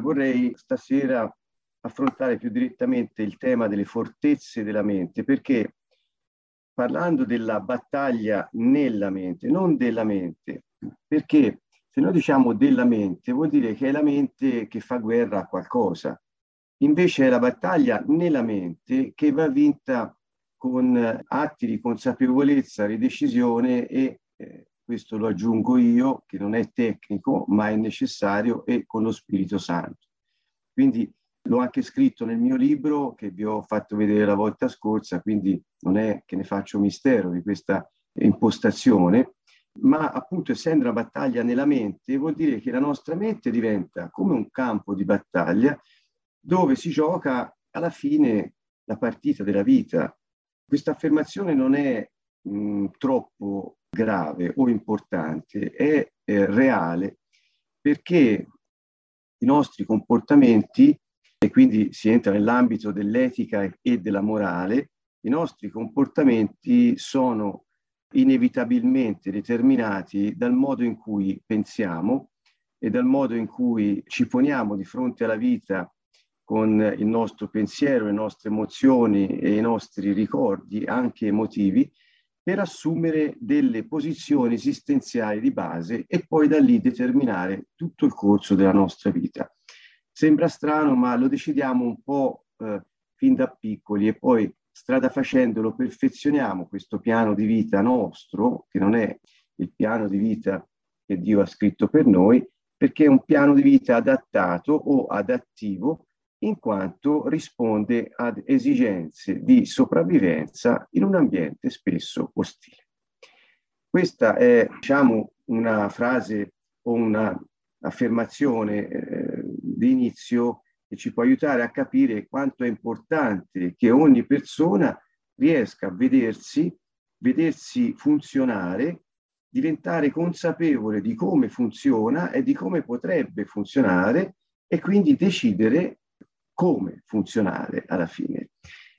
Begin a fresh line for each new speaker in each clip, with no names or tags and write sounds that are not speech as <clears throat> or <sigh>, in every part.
Vorrei stasera affrontare più direttamente il tema delle fortezze della mente, perché parlando della battaglia nella mente, non della mente, perché se noi diciamo della mente vuol dire che è la mente che fa guerra a qualcosa, invece è la battaglia nella mente che va vinta con atti di consapevolezza, di decisione e eh, questo lo aggiungo io, che non è tecnico, ma è necessario, e con lo Spirito Santo. Quindi l'ho anche scritto nel mio libro che vi ho fatto vedere la volta scorsa, quindi non è che ne faccio mistero di questa impostazione, ma appunto essendo una battaglia nella mente vuol dire che la nostra mente diventa come un campo di battaglia dove si gioca alla fine la partita della vita. Questa affermazione non è mh, troppo grave o importante, è, è reale perché i nostri comportamenti, e quindi si entra nell'ambito dell'etica e della morale, i nostri comportamenti sono inevitabilmente determinati dal modo in cui pensiamo e dal modo in cui ci poniamo di fronte alla vita con il nostro pensiero, le nostre emozioni e i nostri ricordi, anche emotivi, per assumere delle posizioni esistenziali di base e poi da lì determinare tutto il corso della nostra vita. Sembra strano, ma lo decidiamo un po' eh, fin da piccoli e poi strada facendo lo perfezioniamo questo piano di vita nostro, che non è il piano di vita che Dio ha scritto per noi, perché è un piano di vita adattato o adattivo in quanto risponde ad esigenze di sopravvivenza in un ambiente spesso ostile. Questa è, diciamo, una frase o un'affermazione eh, di inizio che ci può aiutare a capire quanto è importante che ogni persona riesca a vedersi, vedersi funzionare, diventare consapevole di come funziona e di come potrebbe funzionare e quindi decidere come funzionare alla fine.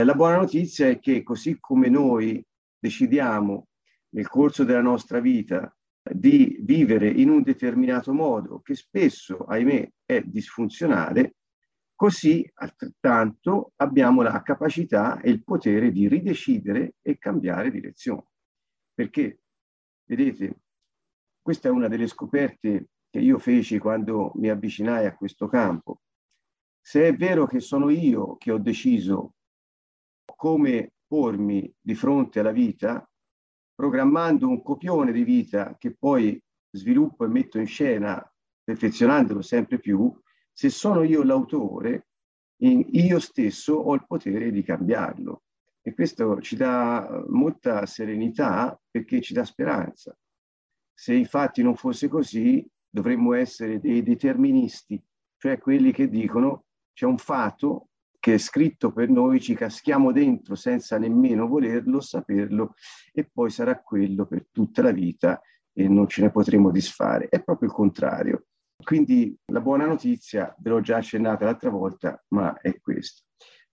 La buona notizia è che così come noi decidiamo nel corso della nostra vita di vivere in un determinato modo che spesso, ahimè, è disfunzionale, così altrettanto abbiamo la capacità e il potere di ridecidere e cambiare direzione. Perché, vedete, questa è una delle scoperte che io feci quando mi avvicinai a questo campo se è vero che sono io che ho deciso come pormi di fronte alla vita, programmando un copione di vita che poi sviluppo e metto in scena, perfezionandolo sempre più, se sono io l'autore, io stesso ho il potere di cambiarlo. E questo ci dà molta serenità perché ci dà speranza. Se infatti non fosse così, dovremmo essere dei deterministi, cioè quelli che dicono c'è un fato che è scritto per noi, ci caschiamo dentro senza nemmeno volerlo, saperlo, e poi sarà quello per tutta la vita e non ce ne potremo disfare. È proprio il contrario. Quindi la buona notizia, ve l'ho già accennata l'altra volta, ma è questa.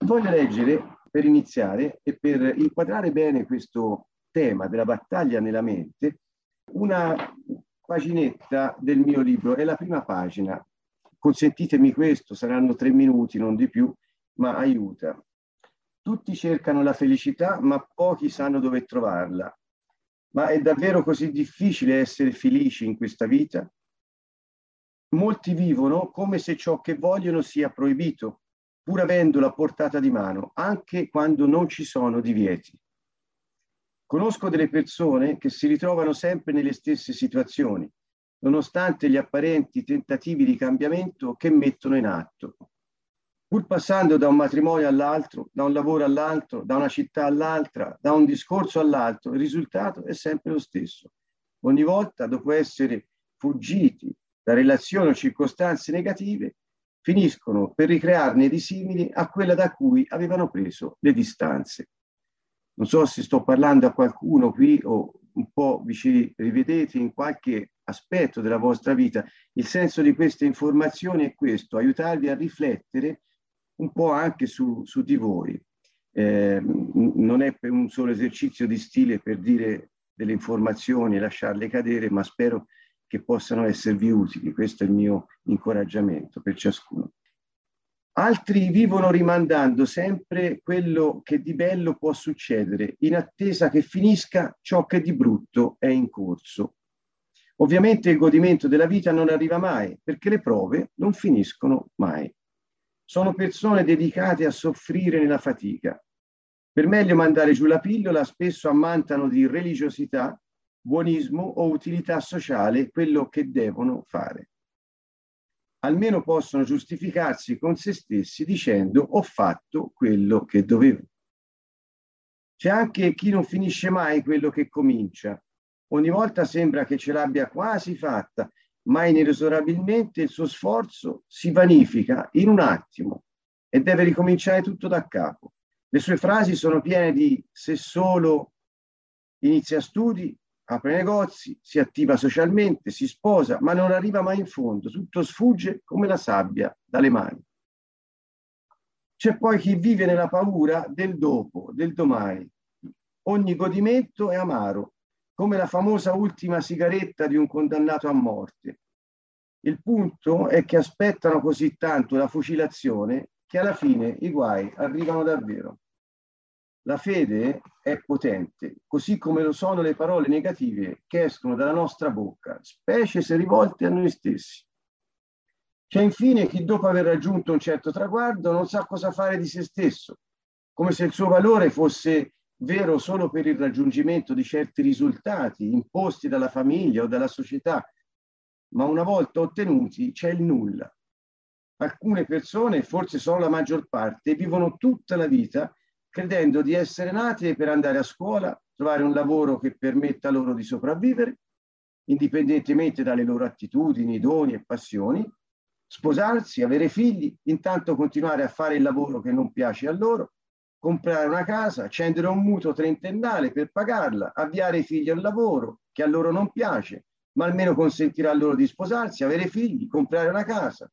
Voglio leggere per iniziare e per inquadrare bene questo tema della battaglia nella mente, una paginetta del mio libro, è la prima pagina, Consentitemi questo, saranno tre minuti, non di più, ma aiuta. Tutti cercano la felicità, ma pochi sanno dove trovarla. Ma è davvero così difficile essere felici in questa vita? Molti vivono come se ciò che vogliono sia proibito, pur avendola a portata di mano, anche quando non ci sono divieti. Conosco delle persone che si ritrovano sempre nelle stesse situazioni, nonostante gli apparenti tentativi di cambiamento che mettono in atto. Pur passando da un matrimonio all'altro, da un lavoro all'altro, da una città all'altra, da un discorso all'altro, il risultato è sempre lo stesso. Ogni volta, dopo essere fuggiti da relazioni o circostanze negative, finiscono per ricrearne di simili a quella da cui avevano preso le distanze. Non so se sto parlando a qualcuno qui o un po' vi ci rivedete in qualche aspetto della vostra vita. Il senso di queste informazioni è questo, aiutarvi a riflettere un po' anche su, su di voi. Eh, non è per un solo esercizio di stile per dire delle informazioni e lasciarle cadere, ma spero che possano esservi utili. Questo è il mio incoraggiamento per ciascuno. Altri vivono rimandando sempre quello che di bello può succedere, in attesa che finisca ciò che di brutto è in corso. Ovviamente il godimento della vita non arriva mai, perché le prove non finiscono mai. Sono persone dedicate a soffrire nella fatica. Per meglio mandare giù la pillola, spesso ammantano di religiosità, buonismo o utilità sociale quello che devono fare almeno possono giustificarsi con se stessi dicendo ho fatto quello che dovevo. C'è anche chi non finisce mai quello che comincia. Ogni volta sembra che ce l'abbia quasi fatta, ma inesorabilmente il suo sforzo si vanifica in un attimo e deve ricominciare tutto da capo. Le sue frasi sono piene di se solo inizia studi, apre negozi, si attiva socialmente, si sposa, ma non arriva mai in fondo, tutto sfugge come la sabbia dalle mani. C'è poi chi vive nella paura del dopo, del domani. Ogni godimento è amaro, come la famosa ultima sigaretta di un condannato a morte. Il punto è che aspettano così tanto la fucilazione che alla fine i guai arrivano davvero. La fede è potente, così come lo sono le parole negative che escono dalla nostra bocca, specie se rivolte a noi stessi. C'è infine chi dopo aver raggiunto un certo traguardo non sa cosa fare di se stesso, come se il suo valore fosse vero solo per il raggiungimento di certi risultati imposti dalla famiglia o dalla società, ma una volta ottenuti c'è il nulla. Alcune persone, forse solo la maggior parte, vivono tutta la vita credendo di essere nati per andare a scuola, trovare un lavoro che permetta loro di sopravvivere, indipendentemente dalle loro attitudini, doni e passioni, sposarsi, avere figli, intanto continuare a fare il lavoro che non piace a loro, comprare una casa, accendere un mutuo trentennale per pagarla, avviare i figli al lavoro che a loro non piace, ma almeno consentirà loro di sposarsi, avere figli, comprare una casa.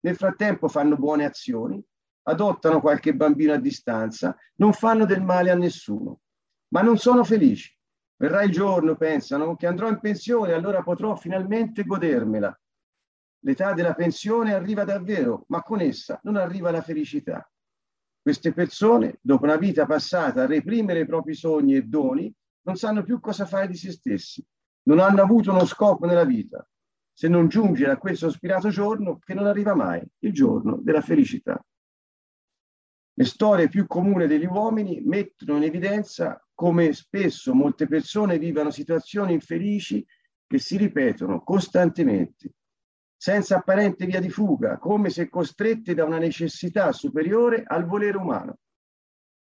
Nel frattempo fanno buone azioni, adottano qualche bambino a distanza, non fanno del male a nessuno, ma non sono felici. Verrà il giorno, pensano, che andrò in pensione, allora potrò finalmente godermela. L'età della pensione arriva davvero, ma con essa non arriva la felicità. Queste persone, dopo una vita passata a reprimere i propri sogni e doni, non sanno più cosa fare di se stessi, non hanno avuto uno scopo nella vita, se non giungere a quel sospirato giorno che non arriva mai, il giorno della felicità. Le storie più comuni degli uomini mettono in evidenza come spesso molte persone vivano situazioni infelici che si ripetono costantemente, senza apparente via di fuga, come se costrette da una necessità superiore al volere umano.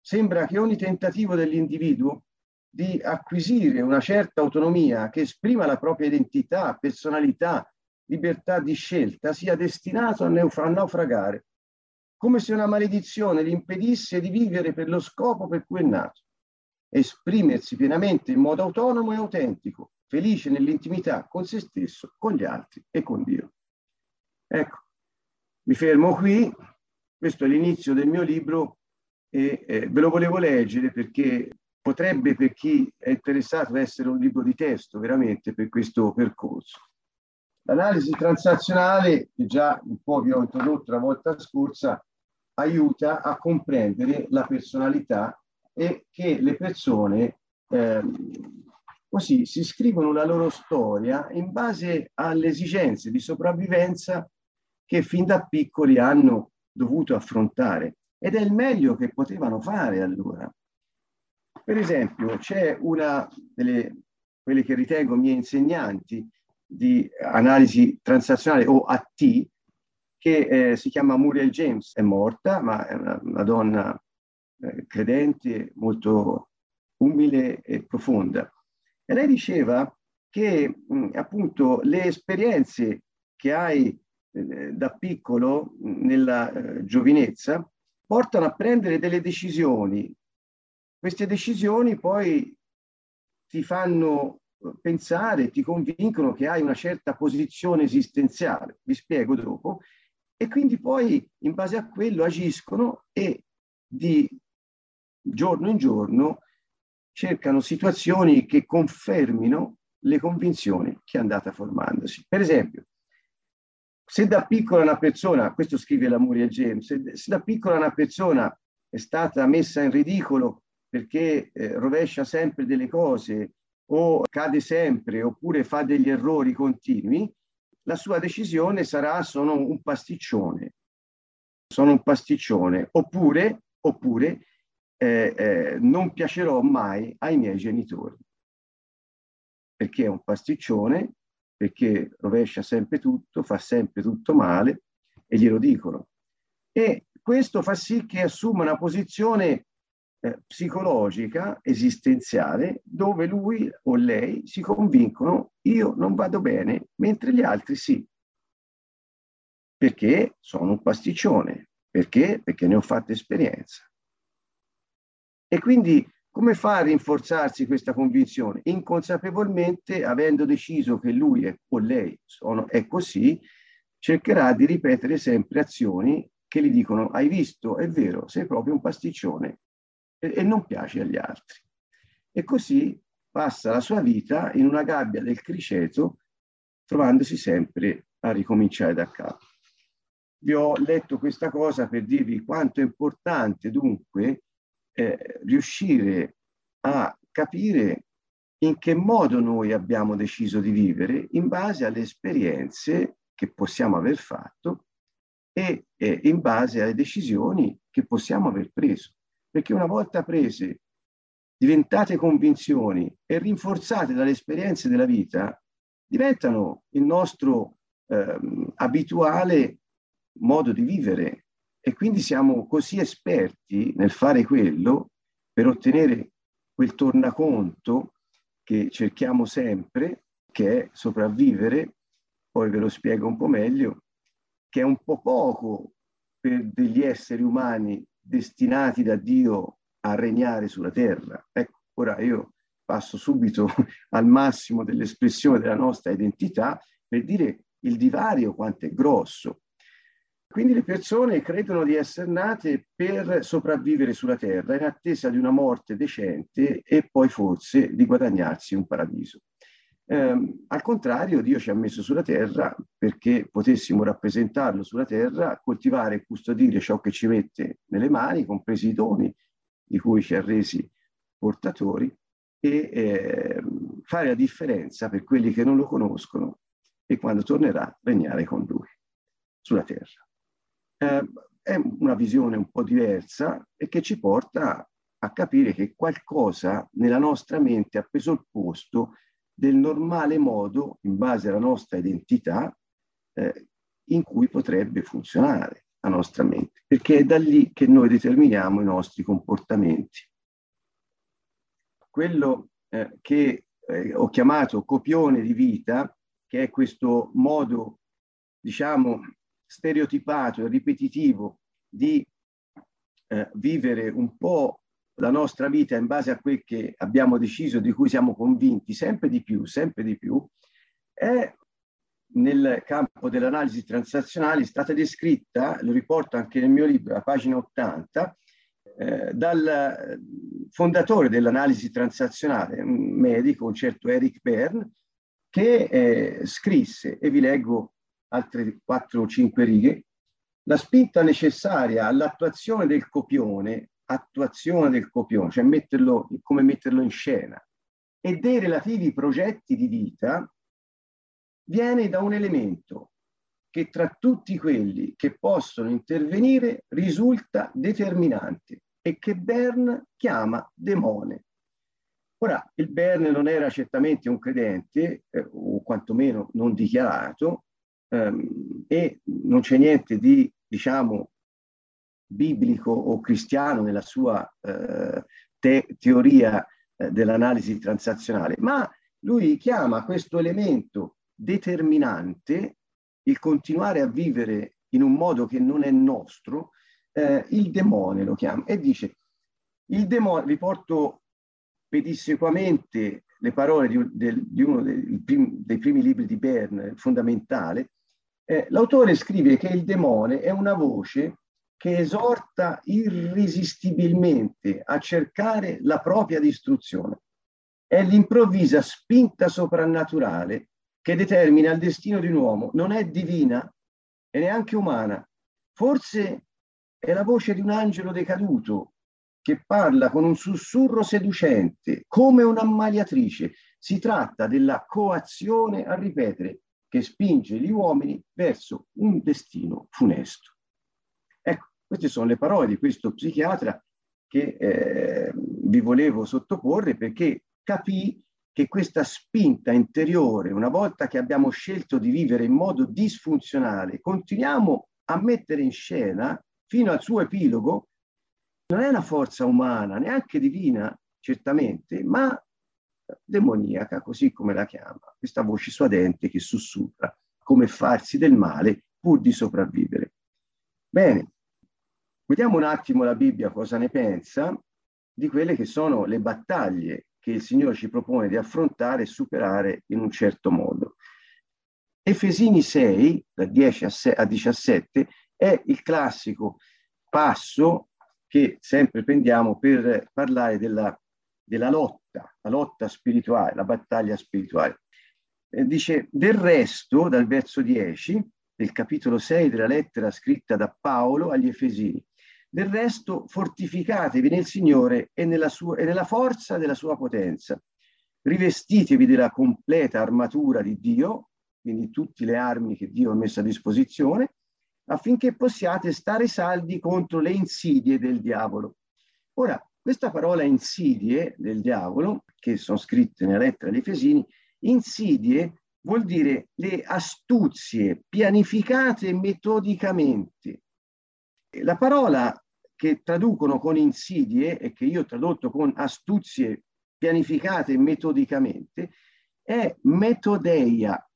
Sembra che ogni tentativo dell'individuo di acquisire una certa autonomia che esprima la propria identità, personalità, libertà di scelta sia destinato a, naufragare come se una maledizione gli impedisse di vivere per lo scopo per cui è nato, esprimersi pienamente in modo autonomo e autentico, felice nell'intimità con se stesso, con gli altri e con Dio. Ecco, mi fermo qui, questo è l'inizio del mio libro e eh, ve lo volevo leggere perché potrebbe per chi è interessato essere un libro di testo veramente per questo percorso. L'analisi transazionale, che già un po' vi ho introdotto la volta scorsa, aiuta a comprendere la personalità e che le persone eh, così si scrivono la loro storia in base alle esigenze di sopravvivenza che fin da piccoli hanno dovuto affrontare ed è il meglio che potevano fare allora. Per esempio, c'è una delle quelle che ritengo miei insegnanti di analisi transazionale o AT, che eh, si chiama Muriel James, è morta, ma è una, una donna eh, credente, molto umile e profonda. E lei diceva che mh, appunto le esperienze che hai eh, da piccolo nella eh, giovinezza portano a prendere delle decisioni. Queste decisioni poi ti fanno eh, pensare, ti convincono che hai una certa posizione esistenziale. Vi spiego dopo e quindi poi in base a quello agiscono e di giorno in giorno cercano situazioni che confermino le convinzioni che è andata formandosi. Per esempio, Se da piccola una persona, questo scrive la Muriel James, se, se da piccola una persona è stata messa in ridicolo perché eh, rovescia sempre delle cose o cade sempre oppure fa degli errori continui, la sua decisione sarà sono un pasticcione, sono un pasticcione, oppure, oppure eh, eh, non piacerò mai ai miei genitori, perché è un pasticcione, perché rovescia sempre tutto, fa sempre tutto male e glielo dicono. E questo fa sì che assuma una posizione eh, psicologica, esistenziale, dove lui o lei si convincono io non vado bene, mentre gli altri sì. Perché sono un pasticcione. Perché? Perché ne ho fatto esperienza. E quindi come fa a rinforzarsi questa convinzione? Inconsapevolmente, avendo deciso che lui è, o lei sono, è così, cercherà di ripetere sempre azioni che gli dicono hai visto, è vero, sei proprio un pasticcione, e, e non piace agli altri. E così passa la sua vita in una gabbia del criceto, trovandosi sempre a ricominciare da capo. Vi ho letto questa cosa per dirvi quanto è importante dunque eh, riuscire a capire in che modo noi abbiamo deciso di vivere in base alle esperienze che possiamo aver fatto e eh, in base alle decisioni che possiamo aver preso. Perché una volta prese, diventate convinzioni e rinforzate dalle esperienze della vita, diventano il nostro ehm, abituale modo di vivere e quindi siamo così esperti nel fare quello per ottenere quel tornaconto che cerchiamo sempre, che è sopravvivere, poi ve lo spiego un po' meglio, che è un po' poco per degli esseri umani destinati da Dio a regnare sulla terra. Ecco, ora io passo subito <laughs> al massimo dell'espressione della nostra identità per dire il divario quanto è grosso. Quindi le persone credono di essere nate per sopravvivere sulla terra in attesa di una morte decente e poi forse di guadagnarsi un paradiso. Eh, al contrario, Dio ci ha messo sulla terra perché potessimo rappresentarlo sulla terra, coltivare e custodire ciò che ci mette nelle mani, compresi i doni di cui ci ha resi portatori, e eh, fare la differenza per quelli che non lo conoscono e quando tornerà regnare con lui sulla terra. Eh, è una visione un po' diversa e che ci porta a capire che qualcosa nella nostra mente ha preso il posto del normale modo, in base alla nostra identità, eh, in cui potrebbe funzionare la nostra mente, perché è da lì che noi determiniamo i nostri comportamenti. Quello eh, che eh, ho chiamato copione di vita, che è questo modo, diciamo, stereotipato e ripetitivo di eh, vivere un po' la nostra vita in base a quel che abbiamo deciso, di cui siamo convinti sempre di più, sempre di più, è nel campo dell'analisi transazionale stata descritta, lo riporto anche nel mio libro, a pagina 80, eh, dal fondatore dell'analisi transazionale, un medico, un certo Eric Bern, che eh, scrisse, e vi leggo altre 4 o 5 righe, la spinta necessaria all'attuazione del copione attuazione del copione, cioè metterlo, come metterlo in scena, e dei relativi progetti di vita viene da un elemento che tra tutti quelli che possono intervenire risulta determinante e che Bern chiama demone. Ora, il Bern non era certamente un credente, eh, o quantomeno non dichiarato, ehm, e non c'è niente di, diciamo, biblico o cristiano nella sua eh, te- teoria eh, dell'analisi transazionale, ma lui chiama questo elemento determinante, il continuare a vivere in un modo che non è nostro, eh, il demone lo chiama e dice, il demone, riporto pedissequamente le parole di, del, di uno dei, dei, primi libri di Bern, fondamentale, eh, l'autore scrive che il demone è una voce che esorta irresistibilmente a cercare la propria distruzione. È l'improvvisa spinta soprannaturale che determina il destino di un uomo. Non è divina, e neanche umana. Forse è la voce di un angelo decaduto che parla con un sussurro seducente, come un'ammaliatrice. Si tratta della coazione a ripetere che spinge gli uomini verso un destino funesto. Ecco, queste sono le parole di questo psichiatra che eh, vi volevo sottoporre perché capì che questa spinta interiore, una volta che abbiamo scelto di vivere in modo disfunzionale, continuiamo a mettere in scena fino al suo epilogo, non è una forza umana, neanche divina, certamente, ma demoniaca, così come la chiama, questa voce suadente che sussurra come farsi del male pur di sopravvivere. Bene, vediamo un attimo la Bibbia cosa ne pensa di quelle che sono le battaglie che il Signore ci propone di affrontare e superare in un certo modo. Efesini 6, da 10 a 17, è il classico passo che sempre prendiamo per parlare della, della lotta, la lotta spirituale, la battaglia spirituale. Eh, dice, del resto, dal verso 10 del capitolo 6 della lettera scritta da Paolo agli Efesini, del resto fortificatevi nel Signore e nella, sua, e nella forza della sua potenza. Rivestitevi della completa armatura di Dio, quindi tutte le armi che Dio ha messo a disposizione, affinché possiate stare saldi contro le insidie del diavolo. Ora, questa parola insidie del diavolo, che sono scritte nella lettera agli Efesini, insidie vuol dire le astuzie pianificate metodicamente. La parola che traducono con insidie e che io ho tradotto con astuzie pianificate metodicamente è metodeia,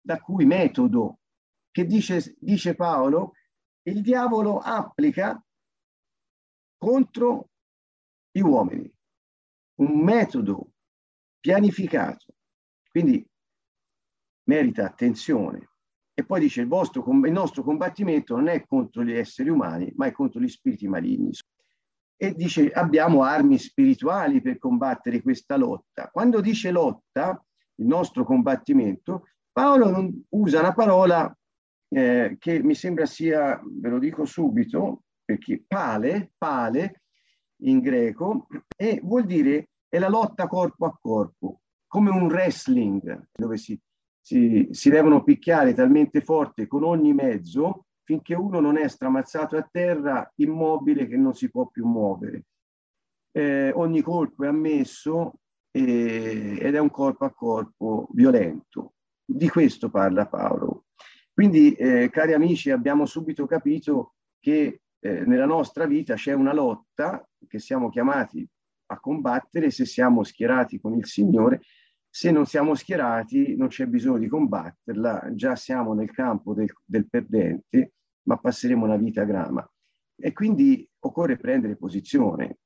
da cui metodo che dice, dice Paolo, il diavolo applica contro gli uomini un metodo pianificato, quindi merita attenzione. E poi dice il, vostro, il nostro combattimento non è contro gli esseri umani, ma è contro gli spiriti maligni. E dice abbiamo armi spirituali per combattere questa lotta. Quando dice lotta, il nostro combattimento, Paolo usa una parola eh, che mi sembra sia, ve lo dico subito, perché pale, pale in greco, e vuol dire è la lotta corpo a corpo, come un wrestling, dove si, si, si devono picchiare talmente forte con ogni mezzo finché uno non è stramazzato a terra immobile che non si può più muovere. Eh, ogni colpo è ammesso eh, ed è un corpo a corpo violento. Di questo parla Paolo. Quindi, eh, cari amici, abbiamo subito capito che eh, nella nostra vita c'è una lotta che siamo chiamati a combattere se siamo schierati con il Signore. Se non siamo schierati non c'è bisogno di combatterla, già siamo nel campo del, del perdente, ma passeremo una vita grama. E quindi occorre prendere posizione.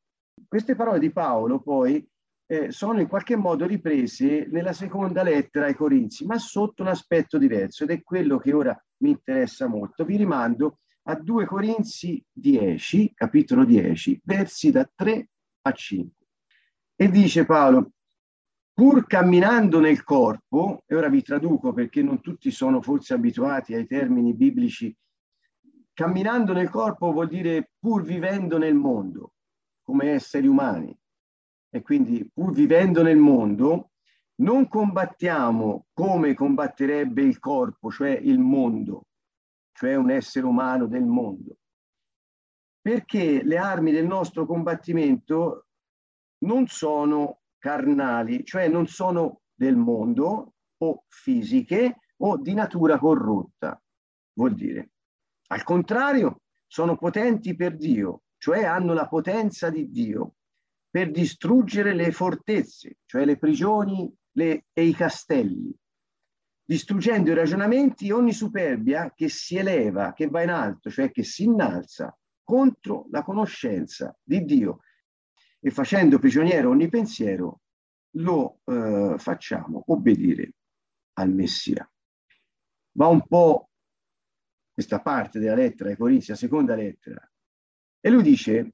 Queste parole di Paolo poi eh, sono in qualche modo riprese nella seconda lettera ai Corinzi, ma sotto un aspetto diverso ed è quello che ora mi interessa molto. Vi rimando a 2 Corinzi 10, capitolo 10, versi da 3 a 5. E dice Paolo, pur camminando nel corpo, e ora vi traduco perché non tutti sono forse abituati ai termini biblici, camminando nel corpo vuol dire pur vivendo nel mondo, come esseri umani, e quindi pur vivendo nel mondo, non combattiamo come combatterebbe il corpo, cioè il mondo, cioè un essere umano del mondo. Perché le armi del nostro combattimento non sono carnali, cioè non sono del mondo o fisiche o di natura corrotta, vuol dire. Al contrario, sono potenti per Dio, cioè hanno la potenza di Dio per distruggere le fortezze, cioè le prigioni le, e i castelli, distruggendo i ragionamenti e ogni superbia che si eleva, che va in alto, cioè che si innalza contro la conoscenza di Dio e facendo prigioniero ogni pensiero lo eh, facciamo obbedire al Messia. Va un po' questa parte della lettera ai Corinzi, la seconda lettera, e lui dice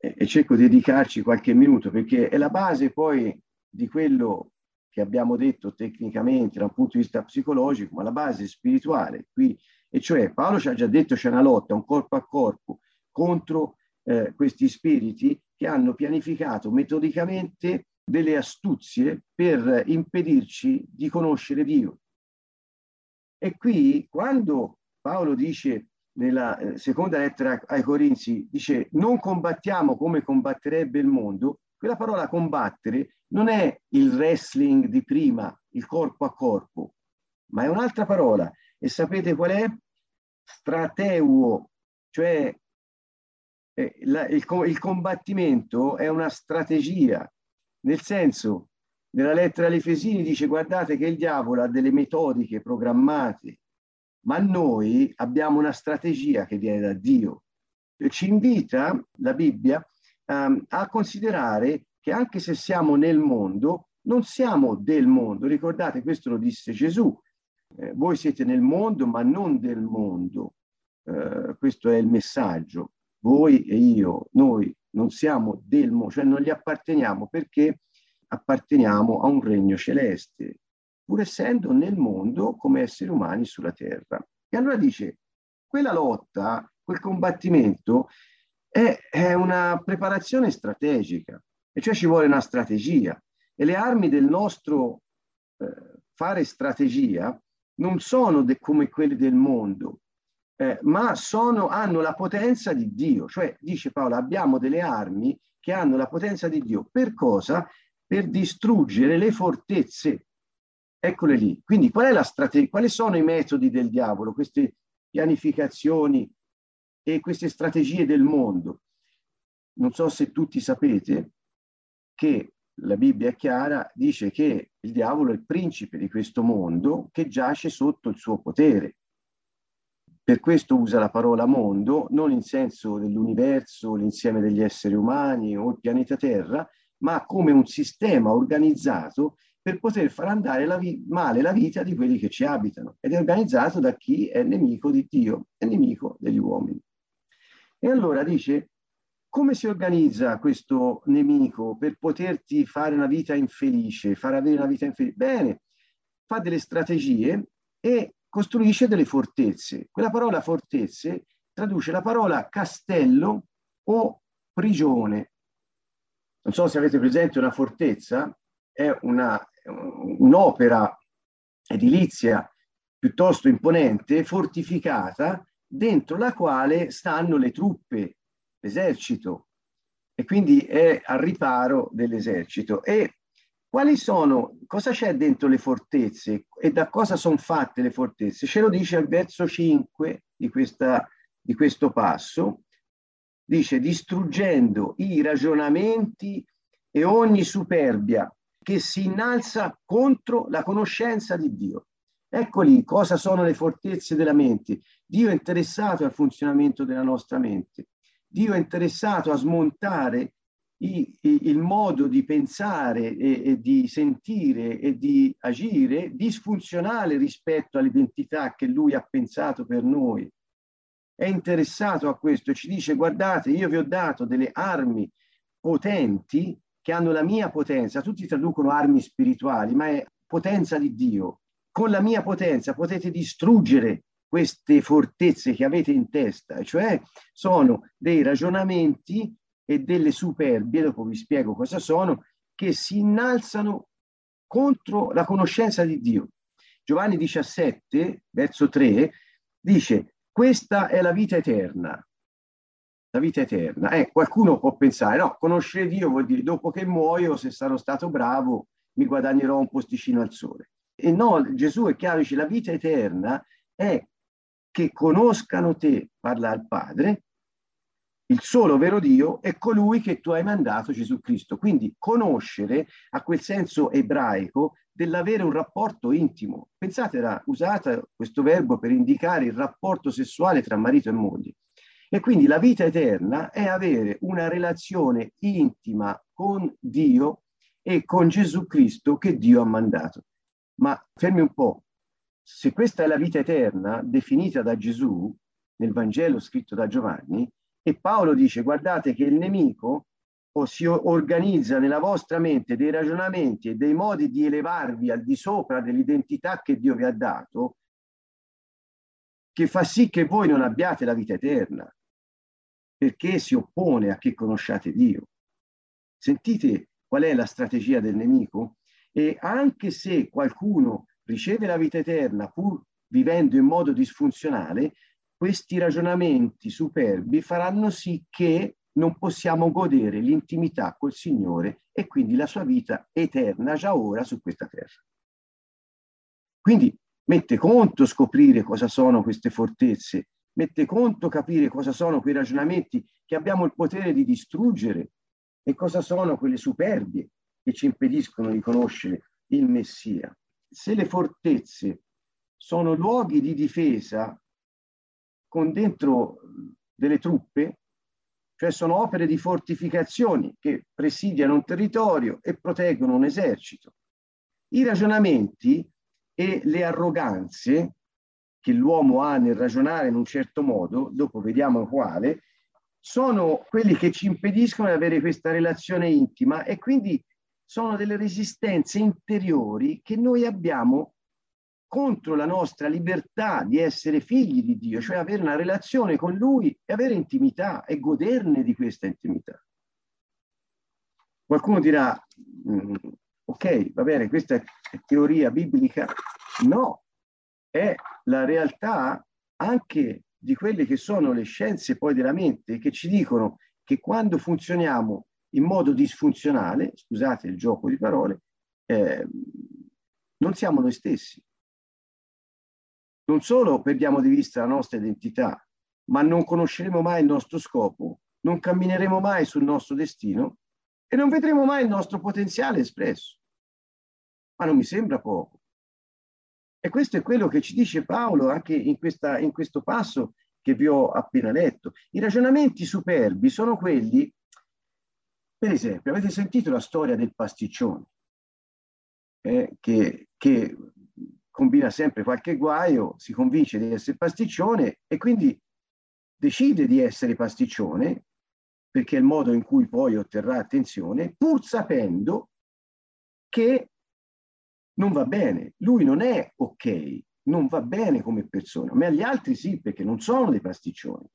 e cerco di dedicarci qualche minuto perché è la base poi di quello che abbiamo detto tecnicamente da un punto di vista psicologico, ma la base spirituale. Qui E cioè Paolo ci ha già detto c'è una lotta, un corpo a corpo contro eh, questi spiriti che hanno pianificato metodicamente delle astuzie per impedirci di conoscere Dio. E qui quando Paolo dice nella eh, seconda lettera ai Corinzi, dice non combattiamo come combatterebbe il mondo, quella parola combattere non è il wrestling di prima, il corpo a corpo, ma è un'altra parola. E sapete qual è? Strateuo, cioè eh, la, il, il combattimento è una strategia, nel senso, nella lettera agli Efesini dice guardate che il diavolo ha delle metodiche programmate, ma noi abbiamo una strategia che viene da Dio. Ci invita la Bibbia um, a considerare che anche se siamo nel mondo, non siamo del mondo. Ricordate, questo lo disse Gesù. Eh, voi siete nel mondo, ma non del mondo. Eh, questo è il messaggio. Voi e io, noi non siamo del mondo, cioè non gli apparteniamo perché apparteniamo a un regno celeste, pur essendo nel mondo come esseri umani sulla terra. E allora dice, quella lotta, quel combattimento è, è una preparazione strategica, e cioè ci vuole una strategia. E le armi del nostro eh, fare strategia non sono de- come quelle del mondo, eh, ma sono, hanno la potenza di Dio. Cioè, dice Paolo, abbiamo delle armi che hanno la potenza di Dio. Per cosa? Per distruggere le fortezze. Eccole lì. Quindi qual è la strategia? Quali sono i metodi del diavolo, queste pianificazioni e queste strategie del mondo? Non so se tutti sapete che la Bibbia è chiara, dice che il diavolo è il principe di questo mondo che giace sotto il suo potere. Per questo usa la parola mondo, non in senso dell'universo, l'insieme degli esseri umani o il pianeta Terra, ma come un sistema organizzato per poter far andare la male la vita di quelli che ci abitano. Ed è organizzato da chi è nemico di Dio, è nemico degli uomini. E allora dice, come si organizza questo nemico per poterti fare una vita infelice, far avere una vita infelice? Bene, fa delle strategie e costruisce delle fortezze. Quella parola fortezze traduce la parola castello o prigione. Non so se avete presente una fortezza, è un'opera edilizia piuttosto imponente, fortificata, dentro la quale stanno le truppe, l'esercito, e quindi è al riparo dell'esercito. E quali sono, cosa c'è dentro le fortezze e da cosa sono fatte le fortezze? Ce lo dice al verso 5 di, questa, di questo passo, dice distruggendo i ragionamenti e ogni superbia che si innalza contro la conoscenza di Dio. Eccoli cosa sono le fortezze della mente. Dio è interessato al funzionamento della nostra mente. Dio è interessato a smontare i, i, il modo di pensare e, e, di sentire e di agire disfunzionale rispetto all'identità che lui ha pensato per noi. È interessato a questo ci dice guardate, io vi ho dato delle armi potenti che hanno la mia potenza. Tutti traducono armi spirituali, ma è potenza di Dio. Con la mia potenza potete distruggere queste fortezze che avete in testa, cioè sono dei ragionamenti e delle superbie, dopo vi spiego cosa sono, che si innalzano contro la conoscenza di Dio. Giovanni 17, verso 3, dice, questa è la vita eterna. La vita eterna. Eh, qualcuno può pensare, no, conoscere Dio vuol dire dopo che muoio, se sarò stato bravo, mi guadagnerò un posticino al sole. E no, Gesù è chiaro, dice, la vita eterna è che conoscano te, parla al Padre, il solo vero Dio è colui che tu hai mandato, Gesù Cristo. Quindi conoscere ha quel senso ebraico dell'avere un rapporto intimo. Pensate, era usata questo verbo per indicare il rapporto sessuale tra marito e moglie. E quindi la vita eterna è avere una relazione intima con Dio e con Gesù Cristo che Dio ha mandato. Ma fermi un po', se questa è la vita eterna definita da Gesù nel Vangelo scritto da Giovanni, e Paolo dice, guardate che il nemico o si organizza nella vostra mente dei ragionamenti e dei modi di elevarvi al di sopra dell'identità che Dio vi ha dato, che fa sì che voi non abbiate la vita eterna, perché si oppone a che conosciate Dio. Sentite qual è la strategia del nemico? E anche se qualcuno riceve la vita eterna pur vivendo in modo disfunzionale, questi ragionamenti superbi faranno sì che non possiamo godere l'intimità col Signore e quindi la sua vita eterna già ora su questa terra. Quindi mette conto scoprire cosa sono queste fortezze, mette conto capire cosa sono quei ragionamenti che abbiamo il potere di distruggere e cosa sono quelle superbie che ci impediscono di conoscere il Messia. Se le fortezze sono luoghi di difesa con dentro delle truppe, cioè sono opere di fortificazioni che presidiano un territorio e proteggono un esercito. I ragionamenti e le arroganze che l'uomo ha nel ragionare in un certo modo, dopo vediamo quale, sono quelli che ci impediscono di avere questa relazione intima e quindi sono delle resistenze interiori che noi abbiamo contro la nostra libertà di essere figli di Dio, cioè avere una relazione con Lui e avere intimità e goderne di questa intimità. Qualcuno dirà, mm, ok, va bene, questa è teoria biblica. No, è la realtà anche di quelle che sono le scienze poi della mente che ci dicono che quando funzioniamo in modo disfunzionale, scusate il gioco di parole, eh, non siamo noi stessi non solo perdiamo di vista la nostra identità, ma non conosceremo mai il nostro scopo, non cammineremo mai sul nostro destino e non vedremo mai il nostro potenziale espresso. Ma non mi sembra poco. E questo è quello che ci dice Paolo anche in, questa, in questo passo che vi ho appena letto. I ragionamenti superbi sono quelli, per esempio, avete sentito la storia del pasticcione, eh, che, che combina sempre qualche guaio, si convince di essere pasticcione e quindi decide di essere pasticcione perché è il modo in cui poi otterrà attenzione, pur sapendo che non va bene. Lui non è ok, non va bene come persona, ma agli altri sì, perché non sono dei pasticcioni.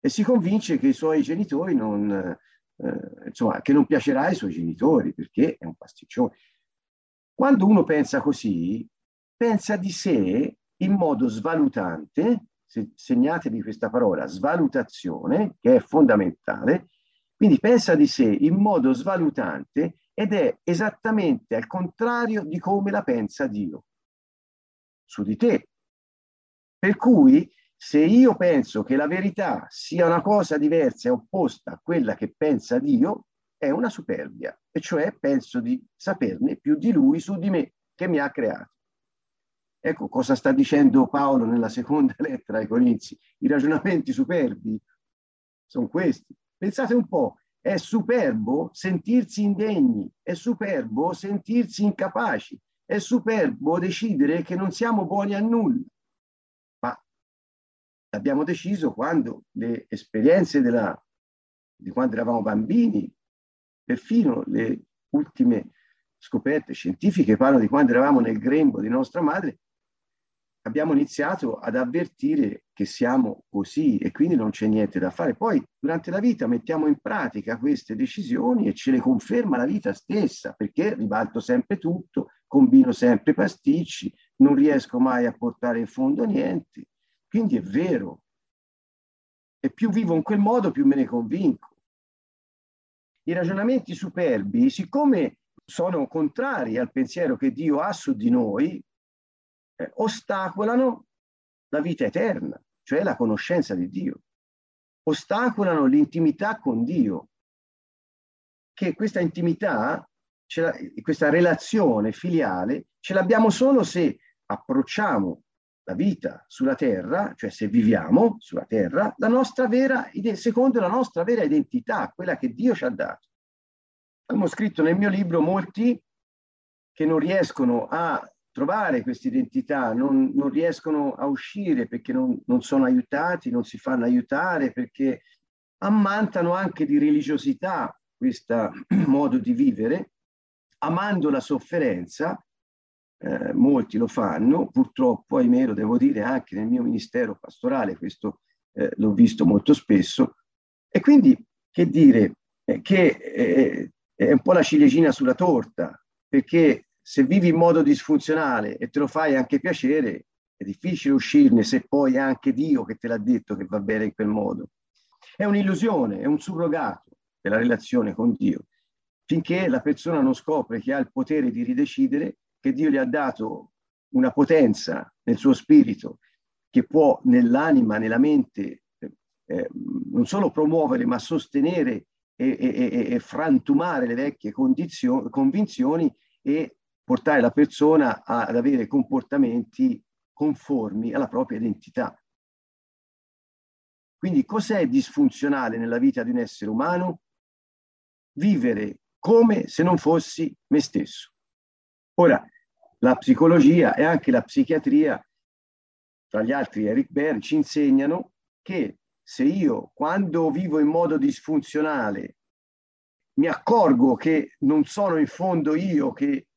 E si convince che i suoi genitori non, eh, insomma, che non piacerà ai suoi genitori perché è un pasticcione. Quando uno pensa così, pensa di sé in modo svalutante, se, segnatevi questa parola, svalutazione, che è fondamentale, quindi pensa di sé in modo svalutante ed è esattamente al contrario di come la pensa Dio su di te. Per cui se io penso che la verità sia una cosa diversa e opposta a quella che pensa Dio, è una superbia, e cioè penso di saperne più di lui su di me che mi ha creato. Ecco cosa sta dicendo Paolo nella seconda <laughs> lettera ai Corinzi. I ragionamenti superbi sono questi. Pensate un po', è superbo sentirsi indegni, è superbo sentirsi incapaci, è superbo decidere che non siamo buoni a nulla. L'abbiamo deciso quando le esperienze della, di quando eravamo bambini, perfino le ultime scoperte scientifiche parlano di quando eravamo nel grembo di nostra madre, abbiamo iniziato ad avvertire che siamo così e quindi non c'è niente da fare. Poi durante la vita mettiamo in pratica queste decisioni e ce le conferma la vita stessa, perché ribalto sempre tutto, combino sempre pasticci, non riesco mai a portare in fondo niente. Quindi è vero. E più vivo in quel modo, più me ne convinco. I ragionamenti superbi, siccome sono contrari al pensiero che Dio ha su di noi, eh, ostacolano la vita eterna, cioè la conoscenza di Dio, ostacolano l'intimità con Dio, che questa intimità, questa relazione filiale, ce l'abbiamo solo se approcciamo la vita sulla terra, cioè se viviamo sulla terra, la nostra vera, secondo la nostra vera identità, quella che Dio ci ha dato. Abbiamo scritto nel mio libro molti che non riescono a trovare questa identità, non, non, riescono a uscire perché non, non sono aiutati, non si fanno aiutare, perché ammantano anche di religiosità questo <clears throat> modo di vivere, amando la sofferenza, eh, molti lo fanno, purtroppo, ahimè, lo devo dire anche nel mio ministero pastorale, questo eh, l'ho visto molto spesso, e quindi che dire eh, che eh, è un po' la ciliegina sulla torta, perché se vivi in modo disfunzionale e te lo fai anche piacere, è difficile uscirne se poi è anche Dio che te l'ha detto che va bene in quel modo. È un'illusione, è un surrogato della relazione con Dio, finché la persona non scopre che ha il potere di ridecidere, che Dio gli ha dato una potenza nel suo spirito che può nell'anima, nella mente, eh, non solo promuovere, ma sostenere e, e, e frantumare le vecchie convinzioni e portare la persona ad avere comportamenti conformi alla propria identità. Quindi cos'è disfunzionale nella vita di un essere umano? Vivere come se non fossi me stesso. Ora, la psicologia e anche la psichiatria, tra gli altri Eric Baer, ci insegnano che se io quando vivo in modo disfunzionale mi accorgo che non sono in fondo io che,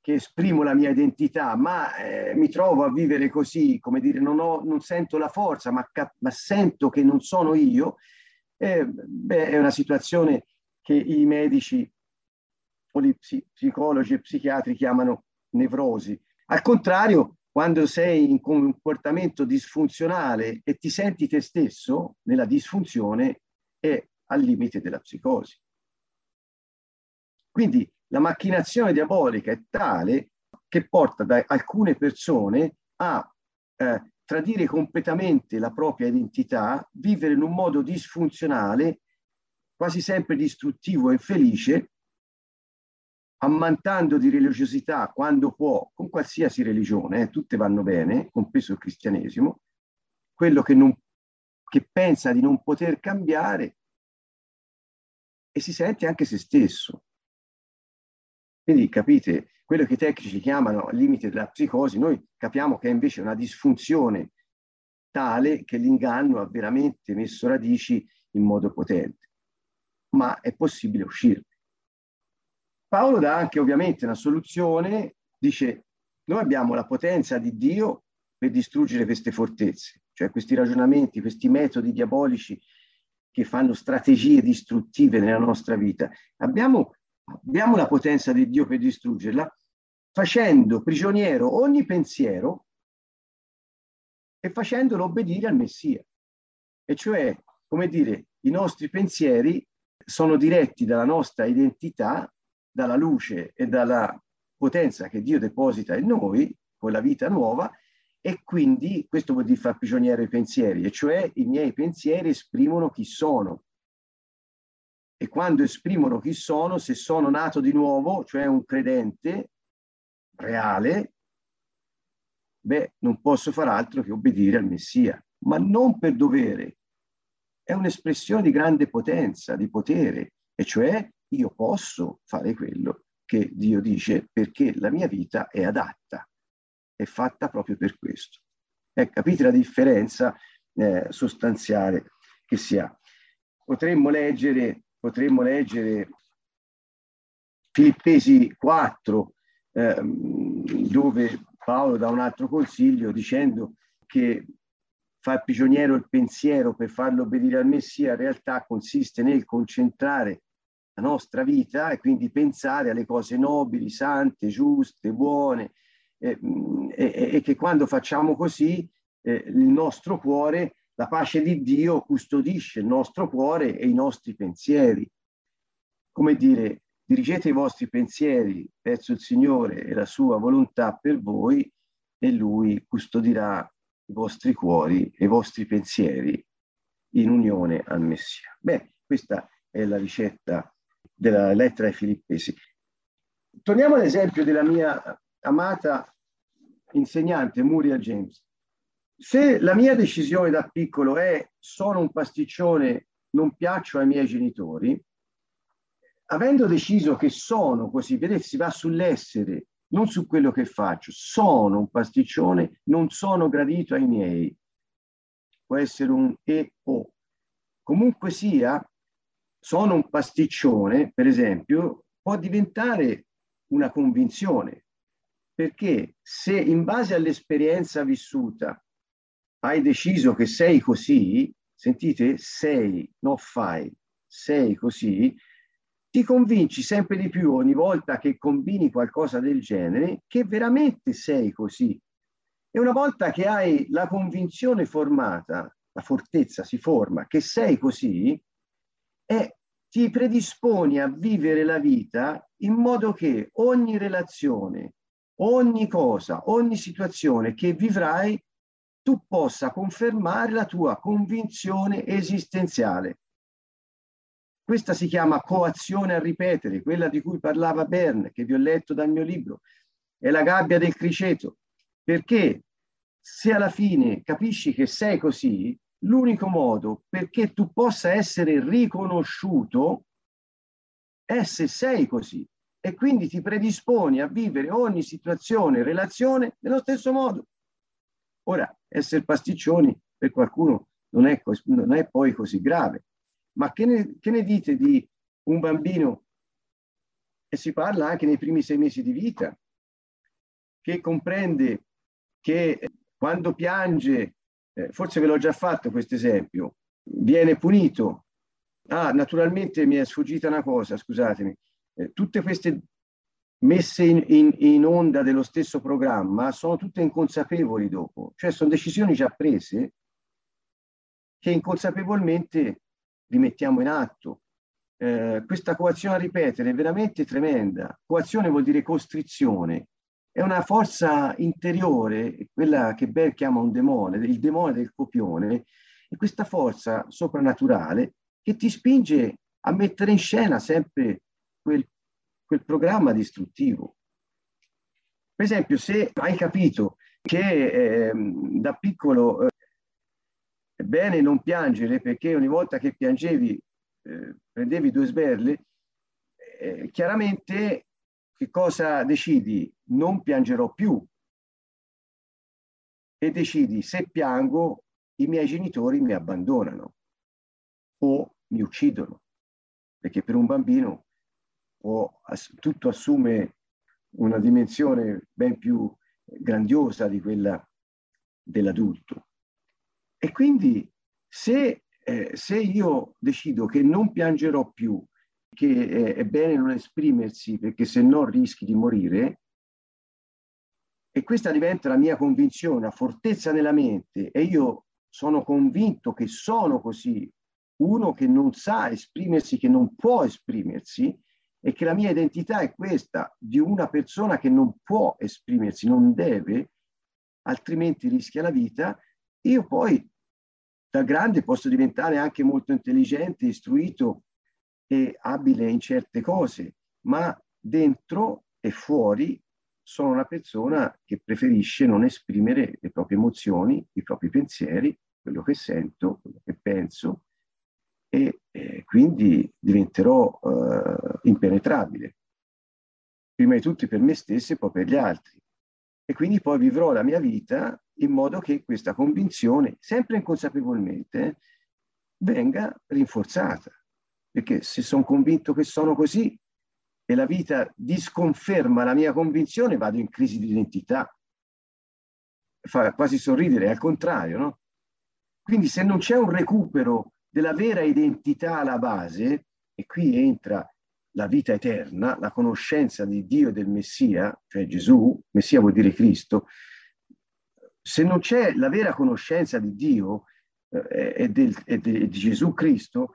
che esprimo la mia identità, ma eh, mi trovo a vivere così, come dire, non, ho, non sento la forza, ma, ma, sento che non sono io, eh, beh, è una situazione che i medici o gli psicologi e psichiatri chiamano nevrosi. Al contrario, quando sei in comportamento disfunzionale e ti senti te stesso nella disfunzione, è al limite della psicosi. Quindi la macchinazione diabolica è tale che porta da alcune persone a eh, tradire completamente la propria identità, vivere in un modo disfunzionale, quasi sempre distruttivo e infelice, ammantando di religiosità quando può, con qualsiasi religione, eh, tutte vanno bene, compreso il cristianesimo, quello che, non, che pensa di non poter cambiare e si sente anche se stesso. Quindi capite, quello che i tecnici chiamano limite della psicosi, noi capiamo che è invece una disfunzione tale che l'inganno ha veramente messo radici in modo potente. Ma è possibile uscirne. Paolo dà anche ovviamente una soluzione, dice noi abbiamo la potenza di Dio per distruggere queste fortezze, cioè questi ragionamenti, questi metodi diabolici che fanno strategie distruttive nella nostra vita. Abbiamo, abbiamo la potenza di Dio per distruggerla facendo prigioniero ogni pensiero e facendolo obbedire al Messia. E cioè, come dire, i nostri pensieri sono diretti dalla nostra identità dalla luce e dalla potenza che Dio deposita in noi con la vita nuova e quindi questo vuol dire far prigioniero i pensieri, e cioè i miei pensieri esprimono chi sono. E quando esprimono chi sono, se sono nato di nuovo, cioè un credente reale, beh, non posso far altro che obbedire al Messia, ma non per dovere. È un'espressione di grande potenza, di potere, e cioè io posso fare quello che Dio dice perché la mia vita è adatta, è fatta proprio per questo. Eh, capite la differenza eh, sostanziale che si ha? Potremmo leggere, potremmo leggere Filippesi 4, eh, dove Paolo dà un altro consiglio dicendo che far prigioniero il pensiero per farlo obbedire al Messia in realtà consiste nel concentrare la nostra vita e quindi pensare alle cose nobili, sante, giuste, buone eh, e, e, che quando facciamo così eh, il nostro cuore, la pace di Dio custodisce il nostro cuore e i nostri pensieri. Come dire, dirigete i vostri pensieri verso il Signore e la sua volontà per voi e Lui custodirà i vostri cuori e i vostri pensieri in unione al Messia. Beh, questa è la ricetta della lettera ai Filippesi. Torniamo all'esempio della mia amata insegnante Muriel James. Se la mia decisione da piccolo è sono un pasticcione, non piaccio ai miei genitori, avendo deciso che sono così, vedete, si va sull'essere, non su quello che faccio, sono un pasticcione, non sono gradito ai miei. Può essere un e o. Comunque sia, sono un pasticcione, per esempio, può diventare una convinzione. Perché se in base all'esperienza vissuta hai deciso che sei così, sentite, sei, non fai, sei così, ti convinci sempre di più ogni volta che combini qualcosa del genere che veramente sei così. E una volta che hai la convinzione formata, la fortezza si forma, che sei così, e ti predisponi a vivere la vita in modo che ogni relazione, ogni cosa, ogni situazione che vivrai, tu possa confermare la tua convinzione esistenziale. Questa si chiama coazione a ripetere, quella di cui parlava Bern, che vi ho letto dal mio libro. È la gabbia del criceto. Perché se alla fine capisci che sei così, l'unico modo perché tu possa essere riconosciuto è se sei così e quindi ti predisponi a vivere ogni situazione, relazione nello stesso modo. Ora, essere pasticcioni per qualcuno non è, non è poi così grave, ma che ne, che ne dite di un bambino, e si parla anche nei primi sei mesi di vita, che comprende che quando piange, eh, forse ve l'ho già fatto questo esempio, viene punito. Ah, naturalmente mi è sfuggita una cosa, scusatemi. Eh, tutte queste messe in, in, in, onda dello stesso programma sono tutte inconsapevoli dopo, cioè sono decisioni già prese che inconsapevolmente li mettiamo in atto. Eh, questa coazione a ripetere è veramente tremenda. Coazione vuol dire costrizione, è una forza interiore, quella che Bell chiama un demone, il demone del copione, è questa forza soprannaturale che ti spinge a mettere in scena sempre quel, quel programma distruttivo. Per esempio, se hai capito che eh, da piccolo eh, è bene non piangere perché ogni volta che piangevi eh, prendevi due sberle, eh, chiaramente che cosa decidi? Non piangerò più. E decidi, se piango, i miei genitori mi abbandonano o mi uccidono. Perché per un bambino può, tutto assume una dimensione ben più grandiosa di quella dell'adulto. E quindi se, eh, se io decido che non piangerò più che è bene non esprimersi perché se no rischi di morire, e questa diventa la mia convinzione, una fortezza nella mente, e io sono convinto che sono così, uno che non sa esprimersi, che non può esprimersi, e che la mia identità è questa, di una persona che non può esprimersi, non deve, altrimenti rischia la vita, io poi da grande posso diventare anche molto intelligente, istruito, e abile in certe cose, ma dentro e fuori sono una persona che preferisce non esprimere le proprie emozioni, i propri pensieri, quello che sento, quello che penso e eh, quindi diventerò eh, impenetrabile. Prima di tutto per me stesso e poi per gli altri. E quindi poi vivrò la mia vita in modo che questa convinzione, sempre inconsapevolmente, venga rinforzata perché se sono convinto che sono così e la vita disconferma la mia convinzione, vado in crisi di identità. Fa quasi sorridere, è al contrario, no? Quindi se non c'è un recupero della vera identità alla base, e qui entra la vita eterna, la conoscenza di Dio e del Messia, cioè Gesù, Messia vuol dire Cristo, se non c'è la vera conoscenza di Dio eh, e, del, e, de, di Gesù Cristo,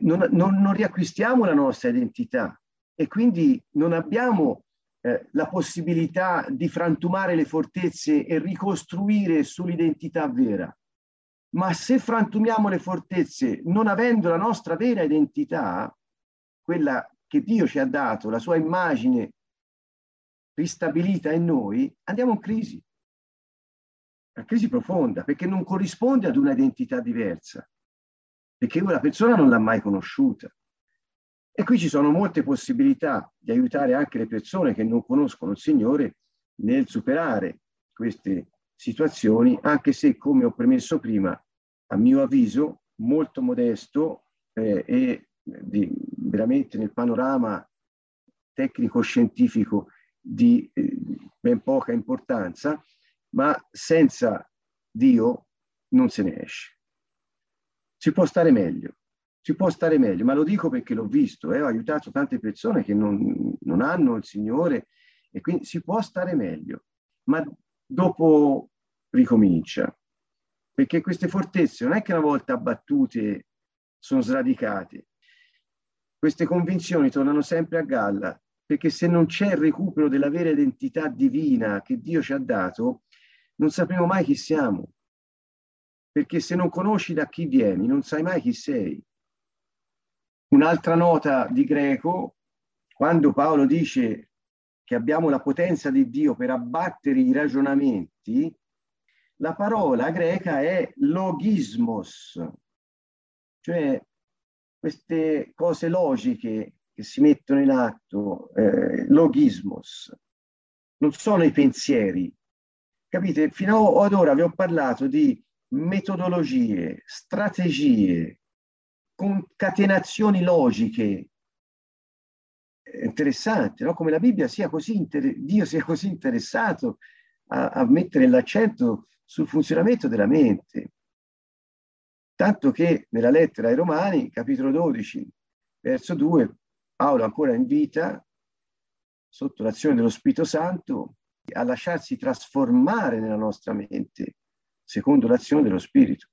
non, non, non, riacquistiamo la nostra identità e quindi non abbiamo eh, la possibilità di frantumare le fortezze e ricostruire sull'identità vera. Ma se frantumiamo le fortezze non avendo la nostra vera identità, quella che Dio ci ha dato, la sua immagine ristabilita in noi, andiamo in crisi. Una crisi profonda, perché non corrisponde ad una identità diversa perché quella persona non l'ha mai conosciuta. E qui ci sono molte possibilità di aiutare anche le persone che non conoscono il Signore nel superare queste situazioni, anche se, come ho premesso prima, a mio avviso, molto modesto eh, e di, veramente nel panorama tecnico-scientifico di, eh, ben poca importanza, ma senza Dio non se ne esce. Si può stare meglio, si può stare meglio, ma lo dico perché l'ho visto, eh, ho aiutato tante persone che non, non hanno il Signore e quindi si può stare meglio, ma dopo ricomincia, perché queste fortezze non è che una volta abbattute sono sradicate, queste convinzioni tornano sempre a galla, perché se non c'è il recupero della vera identità divina che Dio ci ha dato, non sapremo mai chi siamo. Perché se non conosci da chi vieni, non sai mai chi sei. Un'altra nota di greco, quando Paolo dice che abbiamo la potenza di Dio per abbattere i ragionamenti, la parola greca è logismos, cioè queste cose logiche che si mettono in atto, eh, logismos, non sono i pensieri. Capite? Fino ad ora vi ho parlato di metodologie, strategie, concatenazioni logiche interessanti, no? come la Bibbia sia così, inter- Dio sia così interessato a, a mettere l'accento sul funzionamento della mente. Tanto che nella lettera ai Romani, capitolo 12, verso 2, Paolo ancora in vita, sotto l'azione dello Spirito Santo, a lasciarsi trasformare nella nostra mente, secondo l'azione dello Spirito.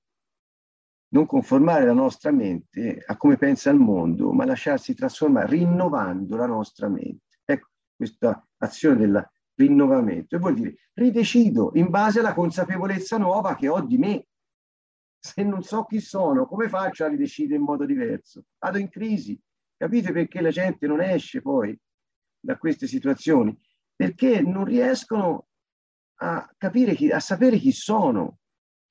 Non conformare la nostra mente a come pensa il mondo, ma lasciarsi trasformare, rinnovando la nostra mente. Ecco, questa azione del rinnovamento. E vuol dire, ridecido in base alla consapevolezza nuova che ho di me. Se non so chi sono, come faccio a ridecidere in modo diverso? Vado in crisi, Capite perché la gente non esce poi da queste situazioni? Perché non riescono a capire chi, a sapere chi sono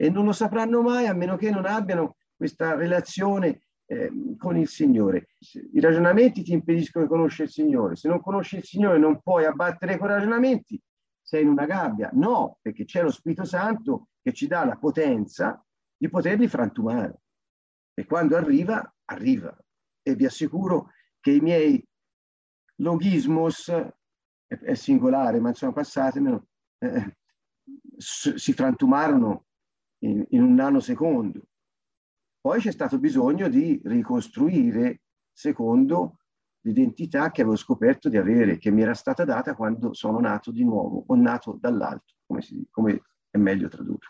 e non lo sapranno mai a meno che non abbiano questa relazione eh, con il Signore. I ragionamenti ti impediscono di conoscere il Signore. Se non conosci il Signore non puoi abbattere quei ragionamenti, sei in una gabbia. No, perché c'è lo Spirito Santo che ci dà la potenza di poterli frantumare. E quando arriva, arriva e vi assicuro che i miei logismos, è, è singolare, ma insomma passatemelo, eh, si frantumarono in, in un nanosecondo. Poi c'è stato bisogno di ricostruire secondo l'identità che avevo scoperto di avere, che mi era stata data quando sono nato di nuovo, o nato dall'alto, come, si, come è meglio tradurre.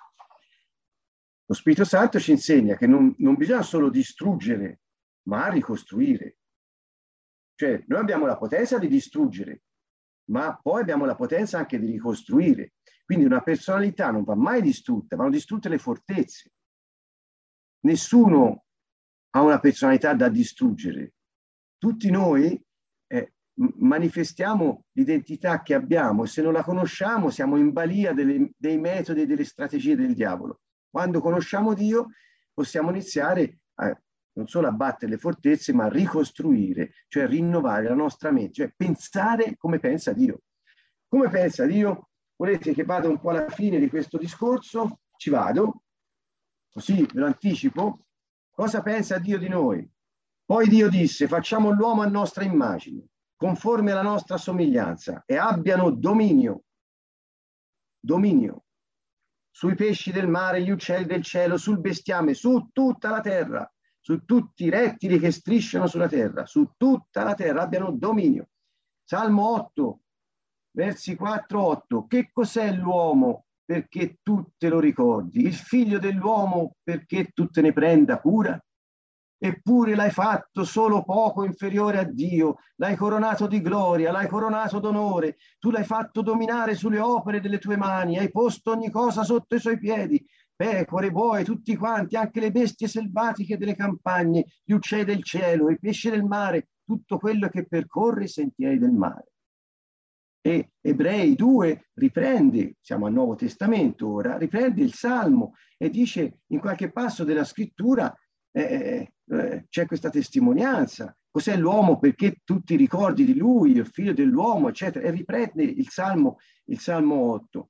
Lo Spirito Santo ci insegna che non, non bisogna solo distruggere ma ricostruire. Cioè, noi abbiamo la potenza di distruggere, ma poi abbiamo la potenza anche di ricostruire. Quindi una personalità non va mai distrutta, vanno distrutte le fortezze. Nessuno ha una personalità da distruggere. Tutti noi eh, manifestiamo l'identità che abbiamo e se non la conosciamo siamo in balia delle, dei metodi e delle strategie del diavolo. Quando conosciamo Dio possiamo iniziare a non solo abbattere le fortezze, ma ricostruire, cioè rinnovare la nostra mente, cioè pensare come pensa Dio. Come pensa Dio? Volete che vada un po' alla fine di questo discorso? Ci vado, così ve lo anticipo. Cosa pensa Dio di noi? Poi Dio disse, facciamo l'uomo a nostra immagine, conforme alla nostra somiglianza, e abbiano dominio, dominio, sui pesci del mare, gli uccelli del cielo, sul bestiame, su tutta la terra su tutti i rettili che strisciano sulla terra, su tutta la terra abbiano dominio. Salmo 8, versi 4-8. Che cos'è l'uomo perché tu te lo ricordi? Il figlio dell'uomo perché tu te ne prenda cura? Eppure l'hai fatto solo poco inferiore a Dio, l'hai coronato di gloria, l'hai coronato d'onore, tu l'hai fatto dominare sulle opere delle tue mani, hai posto ogni cosa sotto i suoi piedi, pecore, buoi, tutti quanti, anche le bestie selvatiche delle campagne, gli uccelli del cielo, i pesci del mare, tutto quello che percorre i sentieri del mare. E Ebrei 2 riprende, siamo al Nuovo Testamento ora, riprende il Salmo e dice in qualche passo della scrittura eh, eh, eh c'è questa testimonianza. Cos'è l'uomo? Perché tu ti ricordi di lui, il figlio dell'uomo, eccetera. E riprende il Salmo, il Salmo 8.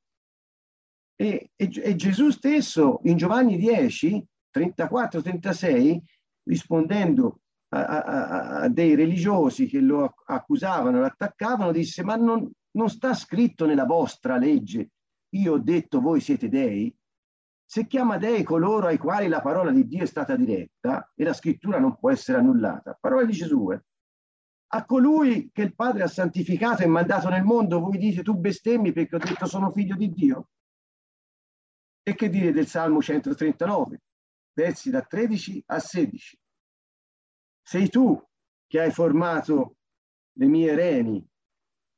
E, e, e Gesù stesso in Giovanni 10, 34-36, rispondendo a, a, a, dei religiosi che lo accusavano, lo attaccavano, disse ma non, non sta scritto nella vostra legge, io ho detto voi siete dei, se chiama dei coloro ai quali la parola di Dio è stata diretta e la scrittura non può essere annullata. Parola di Gesù. Eh. A colui che il Padre ha santificato e mandato nel mondo, voi dite tu bestemmi perché ho detto sono figlio di Dio. E che dire del Salmo 139, versi da 13 a 16. Sei tu che hai formato le mie reni,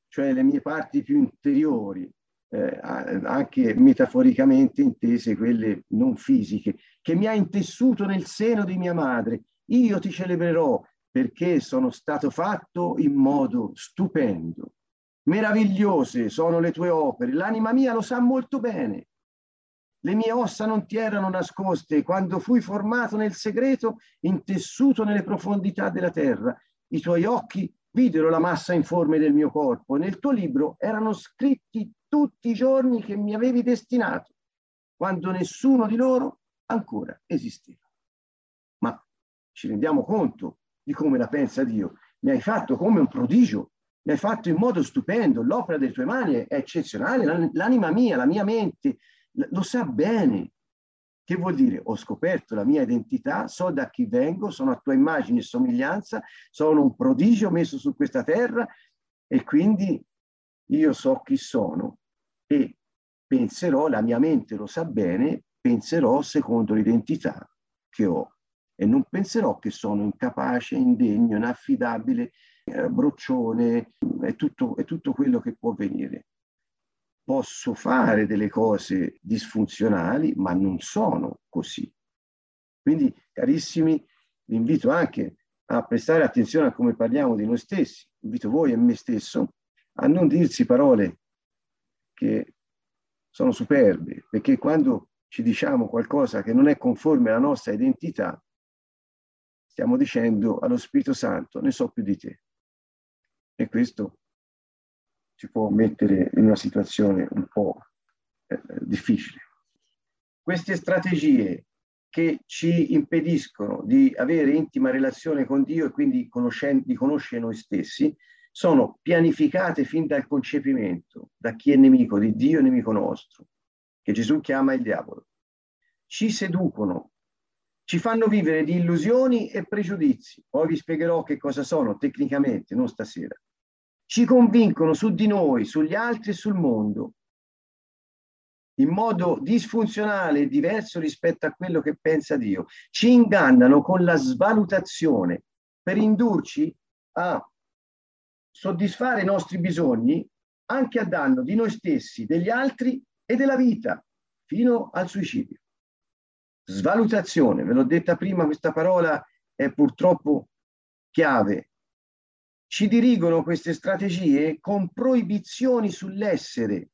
cioè le mie parti più interiori, eh, anche metaforicamente intese quelle non fisiche, che mi ha intessuto nel seno di mia madre. Io ti celebrerò perché sono stato fatto in modo stupendo. Meravigliose sono le tue opere, l'anima mia lo sa molto bene. Le mie ossa non ti erano nascoste quando fui formato nel segreto, intessuto nelle profondità della terra. I tuoi occhi videro la massa informe del mio corpo. Nel tuo libro erano scritti tutti i giorni che mi avevi destinato, quando nessuno di loro ancora esisteva. Ma ci rendiamo conto di come la pensa Dio. Mi hai fatto come un prodigio, mi hai fatto in modo stupendo, l'opera delle tue mani è eccezionale, l'anima mia, la mia mente lo sa bene. Che vuol dire? Ho scoperto la mia identità, so da chi vengo, sono a tua immagine e somiglianza, sono un prodigio messo su questa terra e quindi io so chi sono e penserò, la mia mente lo sa bene, penserò secondo l'identità che ho e non penserò che sono incapace, indegno, inaffidabile, eh, broccione, è tutto, tutto quello che può venire posso fare delle cose disfunzionali, ma non sono così. Quindi, carissimi, vi invito anche a prestare attenzione a come parliamo di noi stessi. Invito voi e me stesso a non dirsi parole che sono superbe, perché quando ci diciamo qualcosa che non è conforme alla nostra identità, stiamo dicendo allo Spirito Santo, ne so più di te. E questo ci può mettere in una situazione un po' eh, difficile. Queste strategie che ci impediscono di avere intima relazione con Dio e quindi di conoscere noi stessi, sono pianificate fin dal concepimento da chi è nemico di Dio nemico nostro, che Gesù chiama il diavolo. Ci seducono, ci fanno vivere di illusioni e pregiudizi. Poi vi spiegherò che cosa sono tecnicamente, non stasera ci convincono su di noi, sugli altri e sul mondo, in modo disfunzionale e diverso rispetto a quello che pensa Dio. Ci ingannano con la svalutazione per indurci a soddisfare i nostri bisogni anche a danno di noi stessi, degli altri e della vita, fino al suicidio. Svalutazione, ve l'ho detta prima, questa parola è purtroppo chiave ci dirigono queste strategie con proibizioni sull'essere,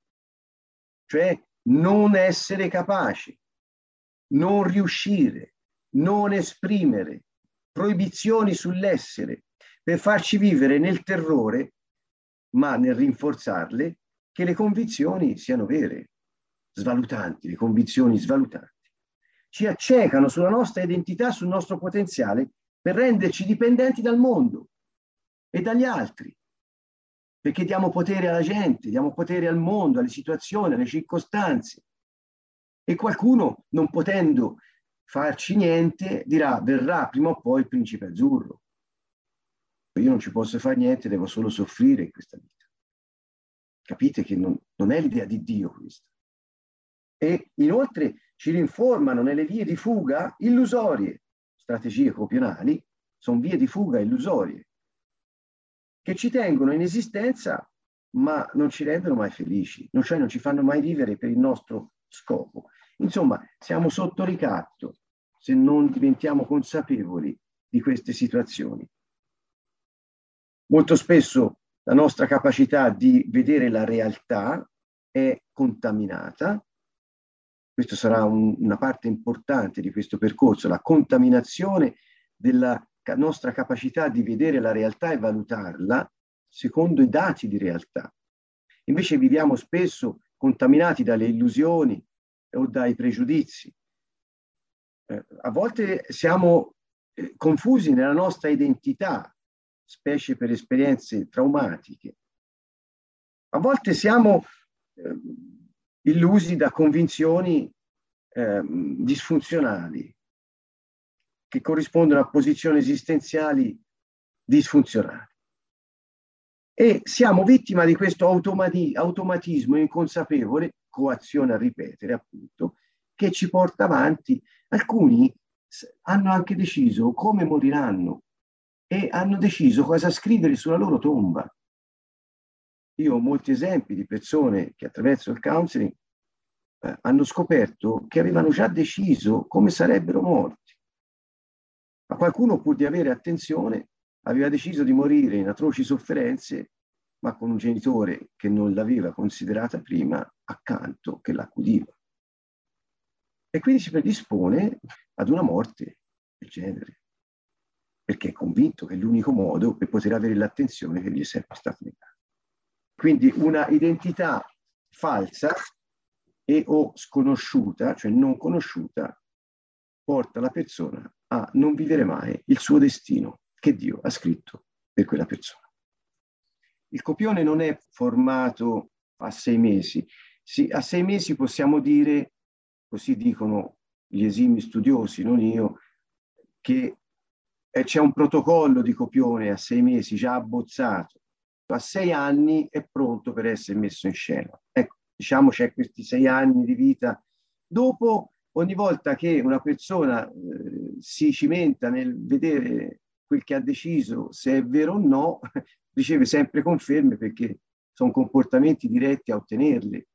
cioè non essere capaci, non riuscire, non esprimere, proibizioni sull'essere, per farci vivere nel terrore, ma nel rinforzarle, che le convinzioni siano vere, svalutanti, le convinzioni svalutanti. Ci accecano sulla nostra identità, sul nostro potenziale, per renderci dipendenti dal mondo, e dagli altri, perché diamo potere alla gente, diamo potere al mondo, alle situazioni, alle circostanze. E qualcuno, non potendo farci niente, dirà verrà prima o poi il principe azzurro. Io non ci posso fare niente, devo solo soffrire in questa vita. Capite che non, non è l'idea di Dio questa. E inoltre ci rinformano nelle vie di fuga illusorie, strategie copionali, sono vie di fuga illusorie che ci tengono in esistenza ma non ci rendono mai felici, cioè non ci fanno mai vivere per il nostro scopo. Insomma, siamo sotto ricatto se non diventiamo consapevoli di queste situazioni. Molto spesso la nostra capacità di vedere la realtà è contaminata. Questa sarà un, una parte importante di questo percorso, la contaminazione della nostra capacità di vedere la realtà e valutarla secondo i dati di realtà. Invece viviamo spesso contaminati dalle illusioni o dai pregiudizi. Eh, a volte siamo eh, confusi nella nostra identità, specie per esperienze traumatiche. A volte siamo eh, illusi da convinzioni eh, disfunzionali che corrispondono a posizioni esistenziali disfunzionali. E siamo vittima di questo automati- automatismo inconsapevole, coazione a ripetere appunto, che ci porta avanti. Alcuni hanno anche deciso come moriranno e hanno deciso cosa scrivere sulla loro tomba. Io ho molti esempi di persone che attraverso il counseling eh, hanno scoperto che avevano già deciso come sarebbero morti. Ma qualcuno, pur di avere attenzione, aveva deciso di morire in atroci sofferenze, ma con un genitore che non l'aveva considerata prima accanto, che l'accudiva. E quindi si predispone ad una morte del genere, perché è convinto che è l'unico modo per poter avere l'attenzione che gli è sempre stata negata. Quindi una identità falsa e o sconosciuta, cioè non conosciuta, porta la persona a non vivere mai il suo destino che Dio ha scritto per quella persona. Il copione non è formato a sei mesi. Sì, a sei mesi possiamo dire, così dicono gli esimi studiosi, non io, che c'è un protocollo di copione a sei mesi già abbozzato. A sei anni è pronto per essere messo in scena. Ecco, diciamo c'è questi sei anni di vita. Dopo ogni volta che una persona eh, si cimenta nel vedere quel che ha deciso, se è vero o no, <laughs> riceve sempre conferme perché sono comportamenti diretti a ottenerli.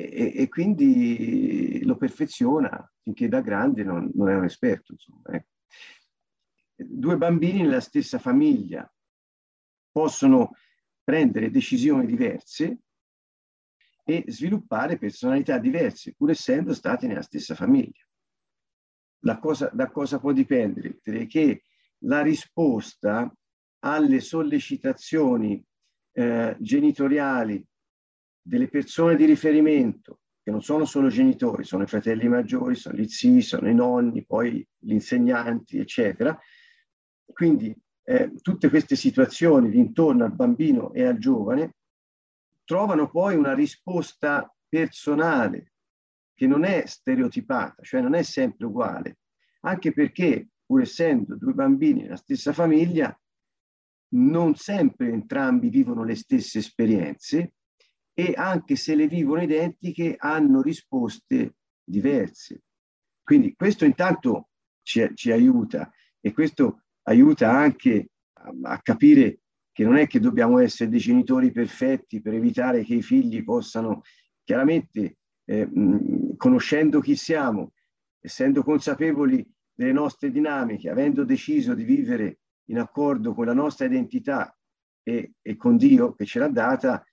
E, e quindi lo perfeziona finché da grande non, non è un esperto. Insomma, eh. Due bambini nella stessa famiglia possono prendere decisioni diverse e sviluppare personalità diverse, pur essendo stati nella stessa famiglia. Da cosa, da cosa può dipendere? Che la risposta alle sollecitazioni eh, genitoriali delle persone di riferimento, che non sono solo genitori, sono i fratelli maggiori, sono gli zii, sono i nonni, poi gli insegnanti, eccetera. Quindi eh, tutte queste situazioni intorno al bambino e al giovane trovano poi una risposta personale che non è stereotipata, cioè non è sempre uguale, anche perché pur essendo due bambini nella stessa famiglia, non sempre entrambi vivono le stesse esperienze e anche se le vivono identiche hanno risposte diverse. Quindi questo intanto ci, ci aiuta e questo aiuta anche a, a capire che non è che dobbiamo essere dei genitori perfetti per evitare che i figli possano, chiaramente, eh, conoscendo chi siamo, essendo consapevoli delle nostre dinamiche, avendo deciso di vivere in accordo con la nostra identità e, e con Dio che ce l'ha data,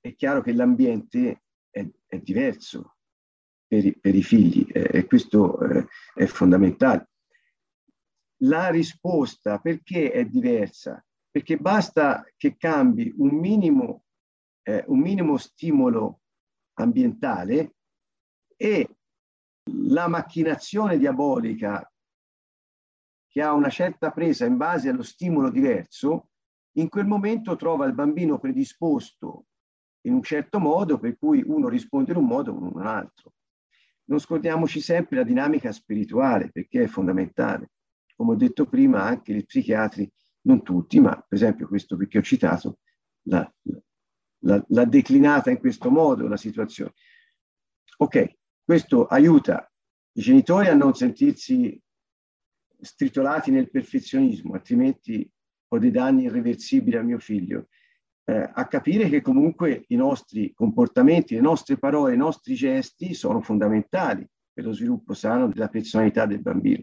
è chiaro che l'ambiente è, è diverso per i, per i figli eh, e questo eh, è fondamentale. La risposta perché è diversa? Perché basta che cambi un minimo, eh, un minimo stimolo ambientale e la macchinazione diabolica che ha una certa presa in base allo stimolo diverso, in quel momento trova il bambino predisposto in un certo modo, per cui uno risponde in un modo o in un altro. Non scordiamoci sempre la dinamica spirituale, perché è fondamentale. Come ho detto prima, anche gli psichiatri non tutti, ma per esempio questo che ho citato, l'ha, declinata in questo modo la situazione. Ok, questo aiuta i genitori a non sentirsi stritolati nel perfezionismo, altrimenti ho dei danni irreversibili al mio figlio, eh, a capire che comunque i nostri comportamenti, le nostre parole, i nostri gesti sono fondamentali per lo sviluppo sano della personalità del bambino.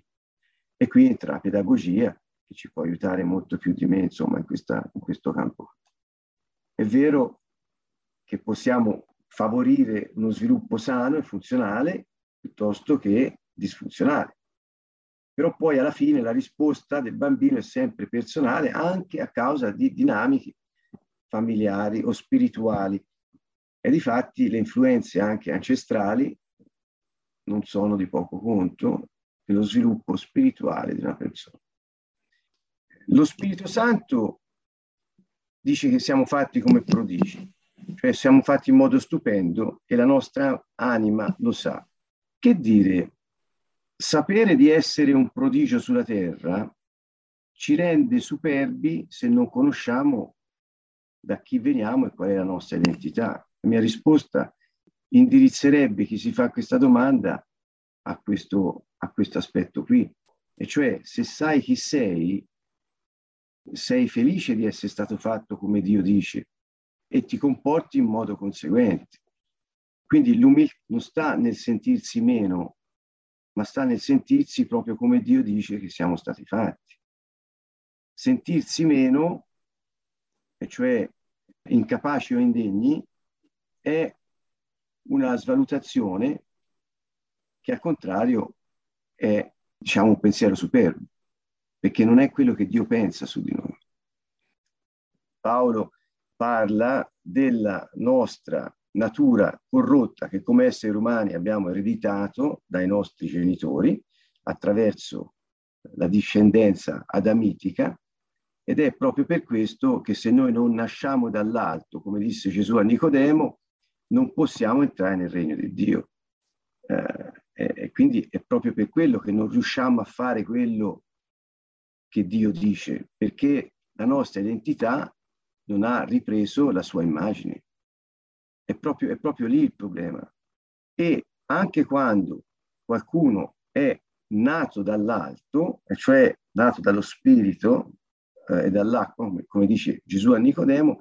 E qui entra la pedagogia, che ci può aiutare molto più di me, insomma, in, questa, in questo campo. È vero che possiamo favorire uno sviluppo sano e funzionale piuttosto che disfunzionale. Però poi alla fine la risposta del bambino è sempre personale anche a causa di dinamiche familiari o spirituali. E di fatti le influenze anche ancestrali non sono di poco conto nello sviluppo spirituale di una persona. Lo Spirito Santo dice che siamo fatti come prodigi. cioè siamo fatti in modo stupendo e la nostra anima lo sa. Che dire, sapere di essere un prodigio sulla terra ci rende superbi se non conosciamo da chi veniamo e qual è la nostra identità. La mia risposta indirizzerebbe chi si fa questa domanda a questo, a questo aspetto qui, e cioè se sai chi sei, sei felice di essere stato fatto come Dio dice e ti comporti in modo conseguente. Quindi l'umiltà non sta nel sentirsi meno, ma sta nel sentirsi proprio come Dio dice che siamo stati fatti. Sentirsi meno, e cioè incapaci o indegni, è una svalutazione che al contrario è diciamo un pensiero superbo, perché non è quello che Dio pensa su di noi. Paolo parla della nostra natura corrotta che come esseri umani abbiamo ereditato dai nostri genitori attraverso la discendenza adamitica ed è proprio per questo che se noi non nasciamo dall'alto, come disse Gesù a Nicodemo, non possiamo entrare nel regno di Dio. Eh, e quindi è proprio per quello che non riusciamo a fare quello che Dio dice, perché la nostra identità non ha ripreso la sua immagine. È proprio, è proprio lì il problema. E anche quando qualcuno è nato dall'alto, cioè nato dallo spirito eh, e dall'acqua, come, come dice Gesù a Nicodemo,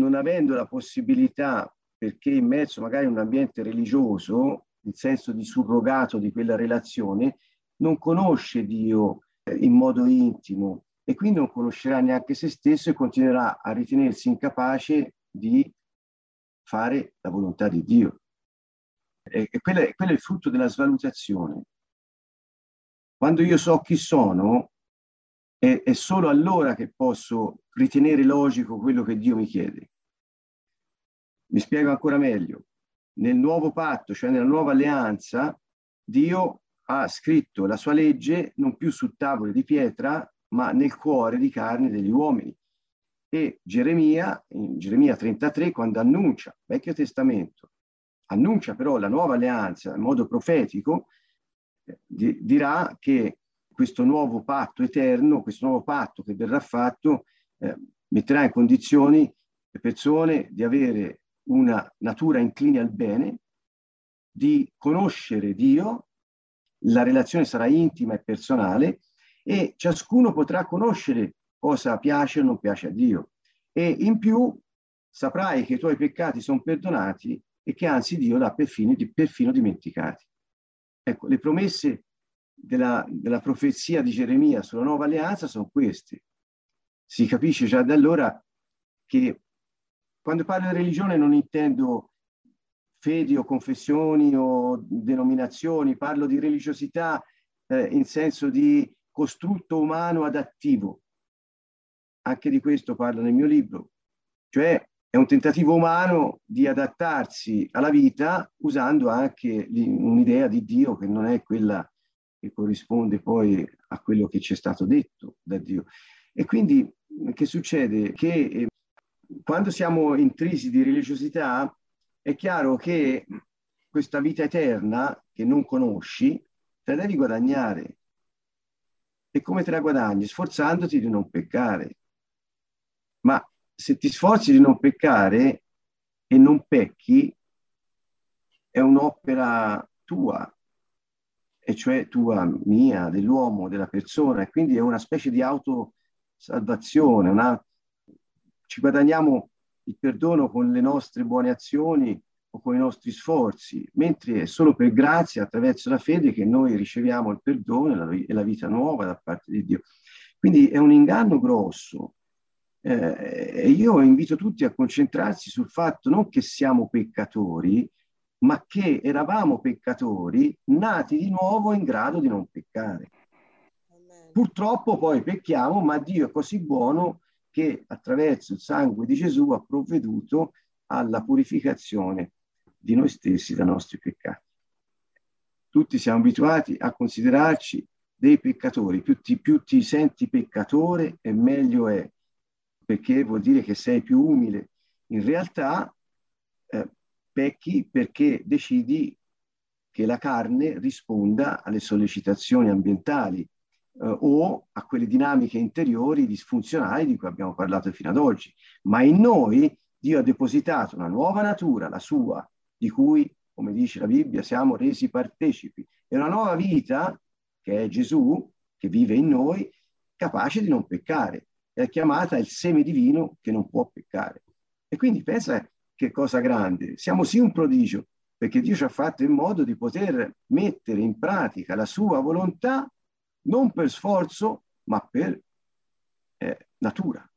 non avendo la possibilità, perché immerso magari in un ambiente religioso, il senso di surrogato di quella relazione, non conosce Dio in modo intimo e quindi non conoscerà neanche se stesso e continuerà a ritenersi incapace di fare la volontà di Dio. E, quello, è, quello è il frutto della svalutazione. Quando io so chi sono, è, è solo allora che posso ritenere logico quello che Dio mi chiede. Mi spiego ancora meglio nel nuovo patto, cioè nella nuova alleanza, Dio ha scritto la sua legge non più su tavole di pietra, ma nel cuore di carne degli uomini. E Geremia, in Geremia 33, quando annuncia, Vecchio Testamento, annuncia però la nuova alleanza in modo profetico, eh, di, dirà che questo nuovo patto eterno, questo nuovo patto che verrà fatto, eh, metterà in condizioni le persone di avere una natura incline al bene, di conoscere Dio, la relazione sarà intima e personale e ciascuno potrà conoscere cosa piace o non piace a Dio. E in più saprai che i tuoi peccati sono perdonati e che anzi Dio l'ha perfino, perfino dimenticati. Ecco, le promesse della, della profezia di Geremia sulla nuova alleanza sono queste. Si capisce già da allora che quando parlo di religione non intendo fedi o confessioni o denominazioni, parlo di religiosità eh, in senso di costrutto umano adattivo. Anche di questo parlo nel mio libro, cioè è un tentativo umano di adattarsi alla vita usando anche un'idea di Dio che non è quella che corrisponde poi a quello che ci è stato detto da Dio. E quindi che succede? Che eh, quando siamo intrisi di religiosità, è chiaro che questa vita eterna che non conosci, te la devi guadagnare. E come te la guadagni? Sforzandoti di non peccare. Ma se ti sforzi di non peccare e non pecchi, è un'opera tua, e cioè tua, mia, dell'uomo, della persona, e quindi è una specie di autosalvazione, una, ci guadagniamo il perdono con le nostre buone azioni o con i nostri sforzi, mentre è solo per grazia, attraverso la fede, che noi riceviamo il perdono e la, e la vita nuova da parte di Dio. Quindi è un inganno grosso. Eh, e io invito tutti a concentrarsi sul fatto non che siamo peccatori, ma che eravamo peccatori nati di nuovo in grado di non peccare. Purtroppo poi pecchiamo, ma Dio è così buono che attraverso il sangue di Gesù ha provveduto alla purificazione di noi stessi dai nostri peccati. Tutti siamo abituati a considerarci dei peccatori, più ti, più ti senti peccatore e meglio è, perché vuol dire che sei più umile in realtà eh, pecchi perché decidi che la carne risponda alle sollecitazioni ambientali eh, o a quelle dinamiche interiori disfunzionali di cui abbiamo parlato fino ad oggi. Ma in noi Dio ha depositato una nuova natura, la sua, di cui, come dice la Bibbia, siamo resi partecipi. E una nuova vita, che è Gesù, che vive in noi, capace di non peccare. È chiamata il seme divino che non può peccare. E quindi pensa che cosa grande. Siamo sì un prodigio, perché Dio ci ha fatto in modo di poter mettere in pratica la sua volontà non per sforzo, ma per eh, natura.